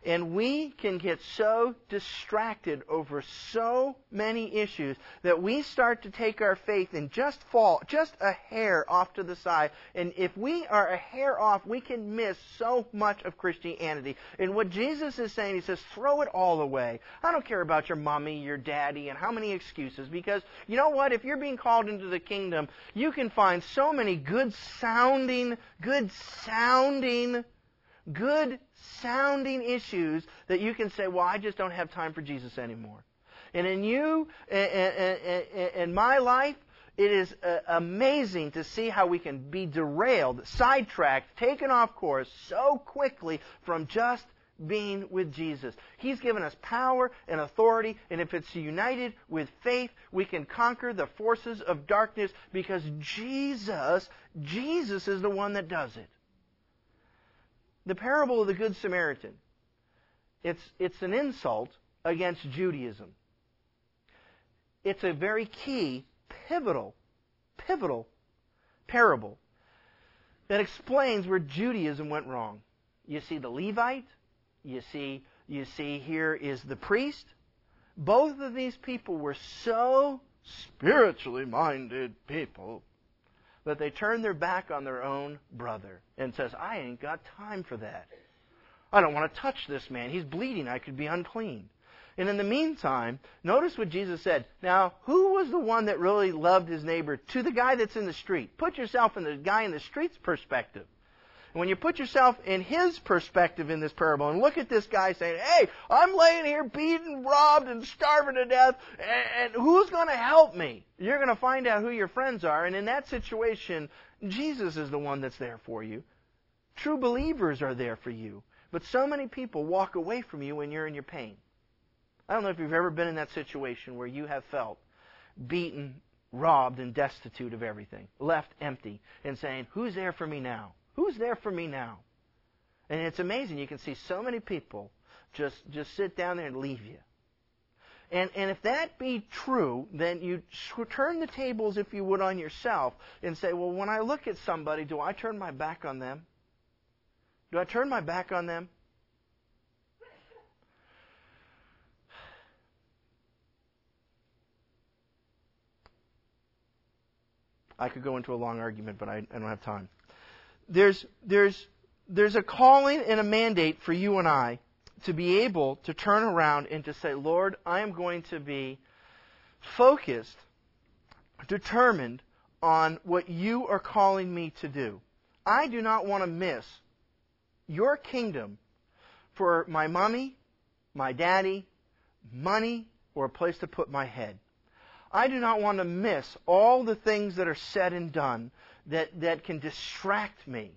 And we can get so distracted over so many issues that we start to take our faith and just fall just a hair off to the side. And if we are a hair off, we can miss so much of Christianity. And what Jesus is saying, he says, throw it all away. I don't care about your mommy, your daddy, and how many excuses. Because you know what? If you're being called into the kingdom, you can find so many good sounding, good sounding good sounding issues that you can say, well, I just don't have time for Jesus anymore. And in you, and in my life, it is uh, amazing to see how we can be derailed, sidetracked, taken off course so quickly from just being with Jesus. He's given us power and authority, and if it's united with faith, we can conquer the forces of darkness because Jesus, Jesus is the one that does it the parable of the Good Samaritan. It's, it's an insult against Judaism. It's a very key, pivotal, pivotal parable that explains where Judaism went wrong. You see the Levite, you see, you see here is the priest. Both of these people were so spiritually minded people that they turn their back on their own brother and says, I ain't got time for that. I don't want to touch this man. He's bleeding. I could be unclean. And in the meantime, notice what Jesus said. Now, who was the one that really loved his neighbor to the guy that's in the street? Put yourself in the guy in the street's perspective when you put yourself in his perspective in this parable and look at this guy saying, Hey, I'm laying here beaten, robbed, and starving to death, and, who's going to help me? You're going to find out who your friends are, and in that situation, Jesus is the one that's there for you. True believers are there for you. But so many people walk away from you when you're in your pain. I don't know if you've ever been in that situation where you have felt beaten, robbed, and destitute of everything, left empty, and saying, Who's there for me now? Who's there for me now? And it's amazing. You can see so many people just, just sit down there and leave you. And, and if that be true, then you turn the tables, if you would, on yourself and say, well, when I look at somebody, do I turn my back on them? Do I turn my back on them? I could go into a long argument, but I, I don't have time. There's, there's, there's a calling and a mandate for you and I to be able to turn around and to say, Lord, I am going to be focused, determined on what you are calling me to do. I do not want to miss your kingdom for my mommy, my daddy, money, or a place to put my head. I do not want to miss all the things that are said and done that, that can distract me.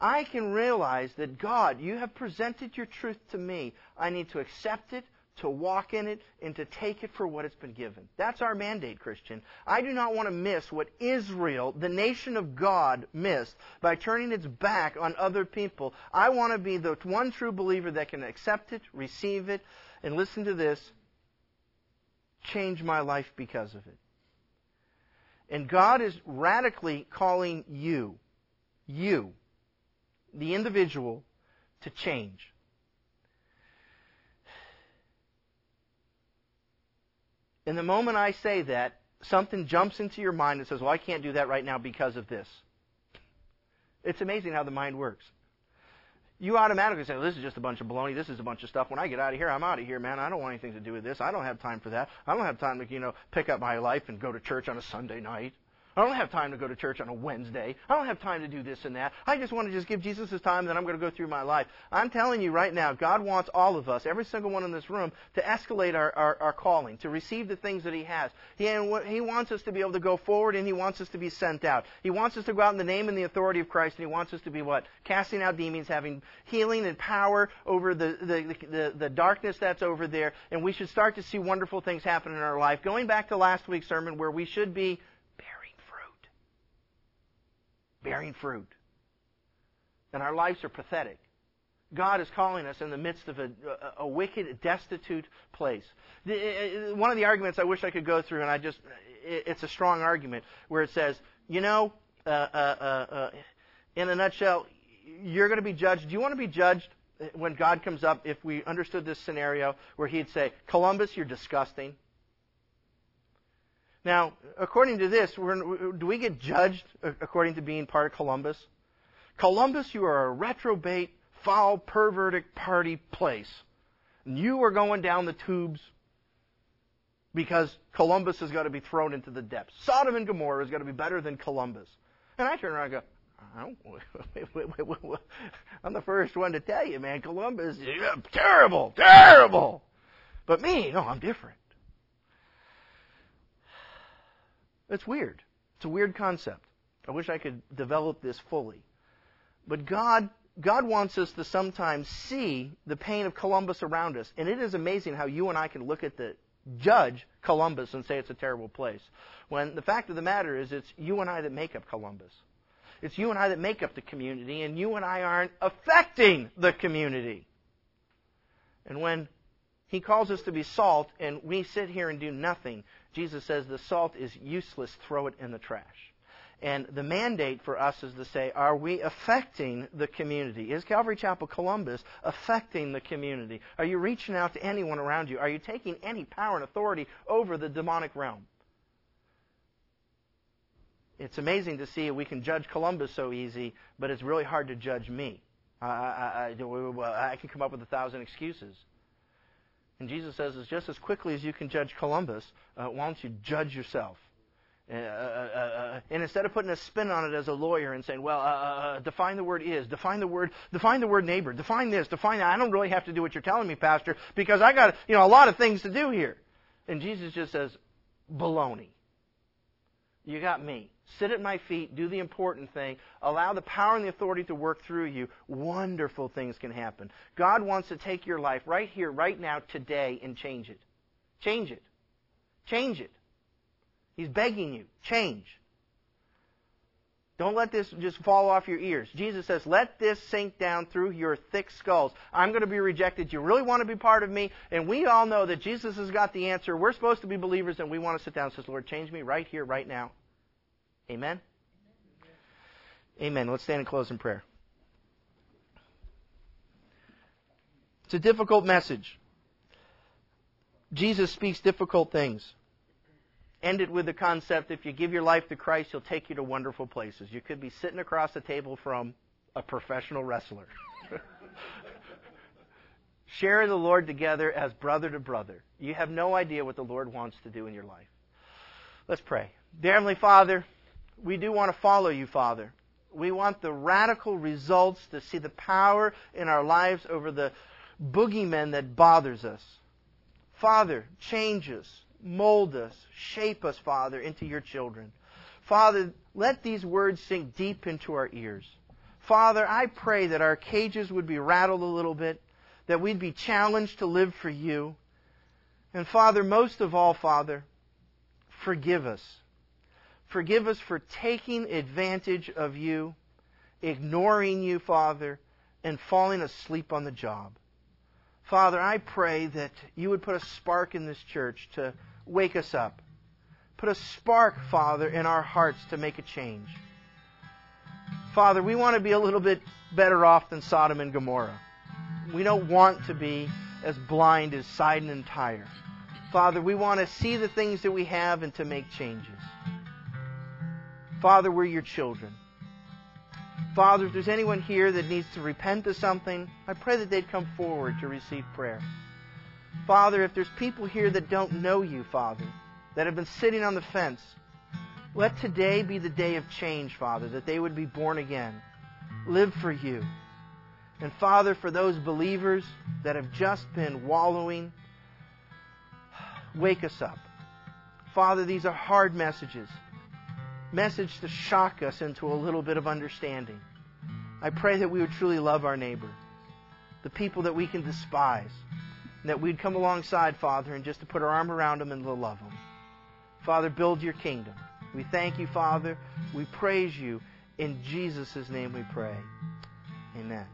I can realize that God, you have presented your truth to me. I need to accept it, to walk in it, and to take it for what it's been given. That's our mandate, Christian. I do not want to miss what Israel, the nation of God, missed by turning its back on other people. I want to be the one true believer that can accept it, receive it, and listen to this, change my life because of it. And God is radically calling you, you, the individual, to change. And the moment I say that, something jumps into your mind and says, Well, I can't do that right now because of this. It's amazing how the mind works you automatically say, well, this is just a bunch of baloney. This is a bunch of stuff. When I get out of here, I'm out of here, man. I don't want anything to do with this. I don't have time for that. I don't have time to, you know, pick up my life and go to church on a Sunday night. I don't have time to go to church on a Wednesday. I don't have time to do this and that. I just want to just give Jesus his time, and then I'm going to go through my life. I'm telling you right now, God wants all of us, every single one in this room, to escalate our, our, our calling, to receive the things that He has. He, he wants us to be able to go forward, and He wants us to be sent out. He wants us to go out in the name and the authority of Christ, and He wants us to be what? Casting out demons, having healing and power over the, the, the, the darkness that's over there, and we should start to see wonderful things happen in our life. Going back to last week's sermon where we should be bearing fruit. And our lives are pathetic. God is calling us in the midst of a, a, wicked, destitute place. The, one of the arguments I wish I could go through, and I just, it's a strong argument, where it says, you know, uh, uh, uh, uh in a nutshell, you're going to be judged. Do you want to be judged when God comes up if we understood this scenario where He'd say, Columbus, you're disgusting? Now, according to this, do we get judged according to being part of Columbus? Columbus, you are a reprobate, foul, perverted party place. And you are going down the tubes because Columbus is going to be thrown into the depths. Sodom and Gomorrah is going to be better than Columbus. And I turn around and go, I'm the first one to tell you, man, Columbus, yeah, terrible, terrible. But me, no, I'm different. It's weird. It's a weird concept. I wish I could develop this fully. But God, God wants us to sometimes see the pain of Columbus around us. And it is amazing how you and I can look at the judge Columbus and say it's a terrible place. When the fact of the matter is it's you and I that make up Columbus. It's you and I that make up the community, and you and I aren't affecting the community. And when he calls us to be salt, and we sit here and do nothing. Jesus says the salt is useless, throw it in the trash. And the mandate for us is to say, are we affecting the community? Is Calvary Chapel Columbus affecting the community? Are you reaching out to anyone around you? Are you taking any power and authority over the demonic realm? It's amazing to see we can judge Columbus so easy, but it's really hard to judge me. I, I, I, I can come up with a thousand excuses. And Jesus says, is just as quickly as you can judge Columbus, uh, why don't you judge yourself? Uh, uh, uh, uh and instead of putting a spin on it as a lawyer and saying, well, uh, define the word is, define the word, define the word neighbor, define this, define that. I don't really have to do what you're telling me, Pastor, because I got, you know, a lot of things to do here. And Jesus just says, baloney. You got me. Sit at my feet, do the important thing, allow the power and the authority to work through you. Wonderful things can happen. God wants to take your life right here, right now, today, and change it. Change it. Change it. He's begging you. Change. Don't let this just fall off your ears. Jesus says, let this sink down through your thick skulls. I'm going to be rejected. You really want to be part of me? And we all know that Jesus has got the answer. We're supposed to be believers, and we want to sit down and say, Lord, change me right here, right now. Amen? Amen. Let's stand and close in prayer. It's a difficult message. Jesus speaks difficult things ended with the concept if you give your life to Christ, He'll take you to wonderful places. You could be sitting across the table from a professional wrestler. Share the Lord together as brother to brother. You have no idea what the Lord wants to do in your life. Let's pray. Dear Heavenly Father, we do want to follow you, Father. We want the radical results to see the power in our lives over the boogeymen that bothers us. Father, change us mold us, shape us, Father, into your children. Father, let these words sink deep into our ears. Father, I pray that our cages would be rattled a little bit, that we'd be challenged to live for you. And Father, most of all, Father, forgive us. Forgive us for taking advantage of you, ignoring you, Father, and falling asleep on the job. Father, I pray that you would put a spark in this church to wake us up. Put a spark, Father, in our hearts to make a change. Father, we want to be a little bit better off than Sodom and Gomorrah. We don't want to be as blind as Sidon and Tyre. Father, we want to see the things that we have and to make changes. Father, we're your children. Father, if there's anyone here that needs to repent of something, I pray that they'd come forward to receive prayer. Father, if there's people here that don't know you, Father, that have been sitting on the fence, let today be the day of change, Father, that they would be born again, live for you. And Father, for those believers that have just been wallowing, wake us up. Father, these are hard messages message to shock us into a little bit of understanding. I pray that we would truly love our neighbor, the people that we can despise, and that we'd come alongside, Father, and just to put our arm around them and to love them. Father, build your kingdom. We thank you, Father. We praise you. In Jesus' name we pray. Amen.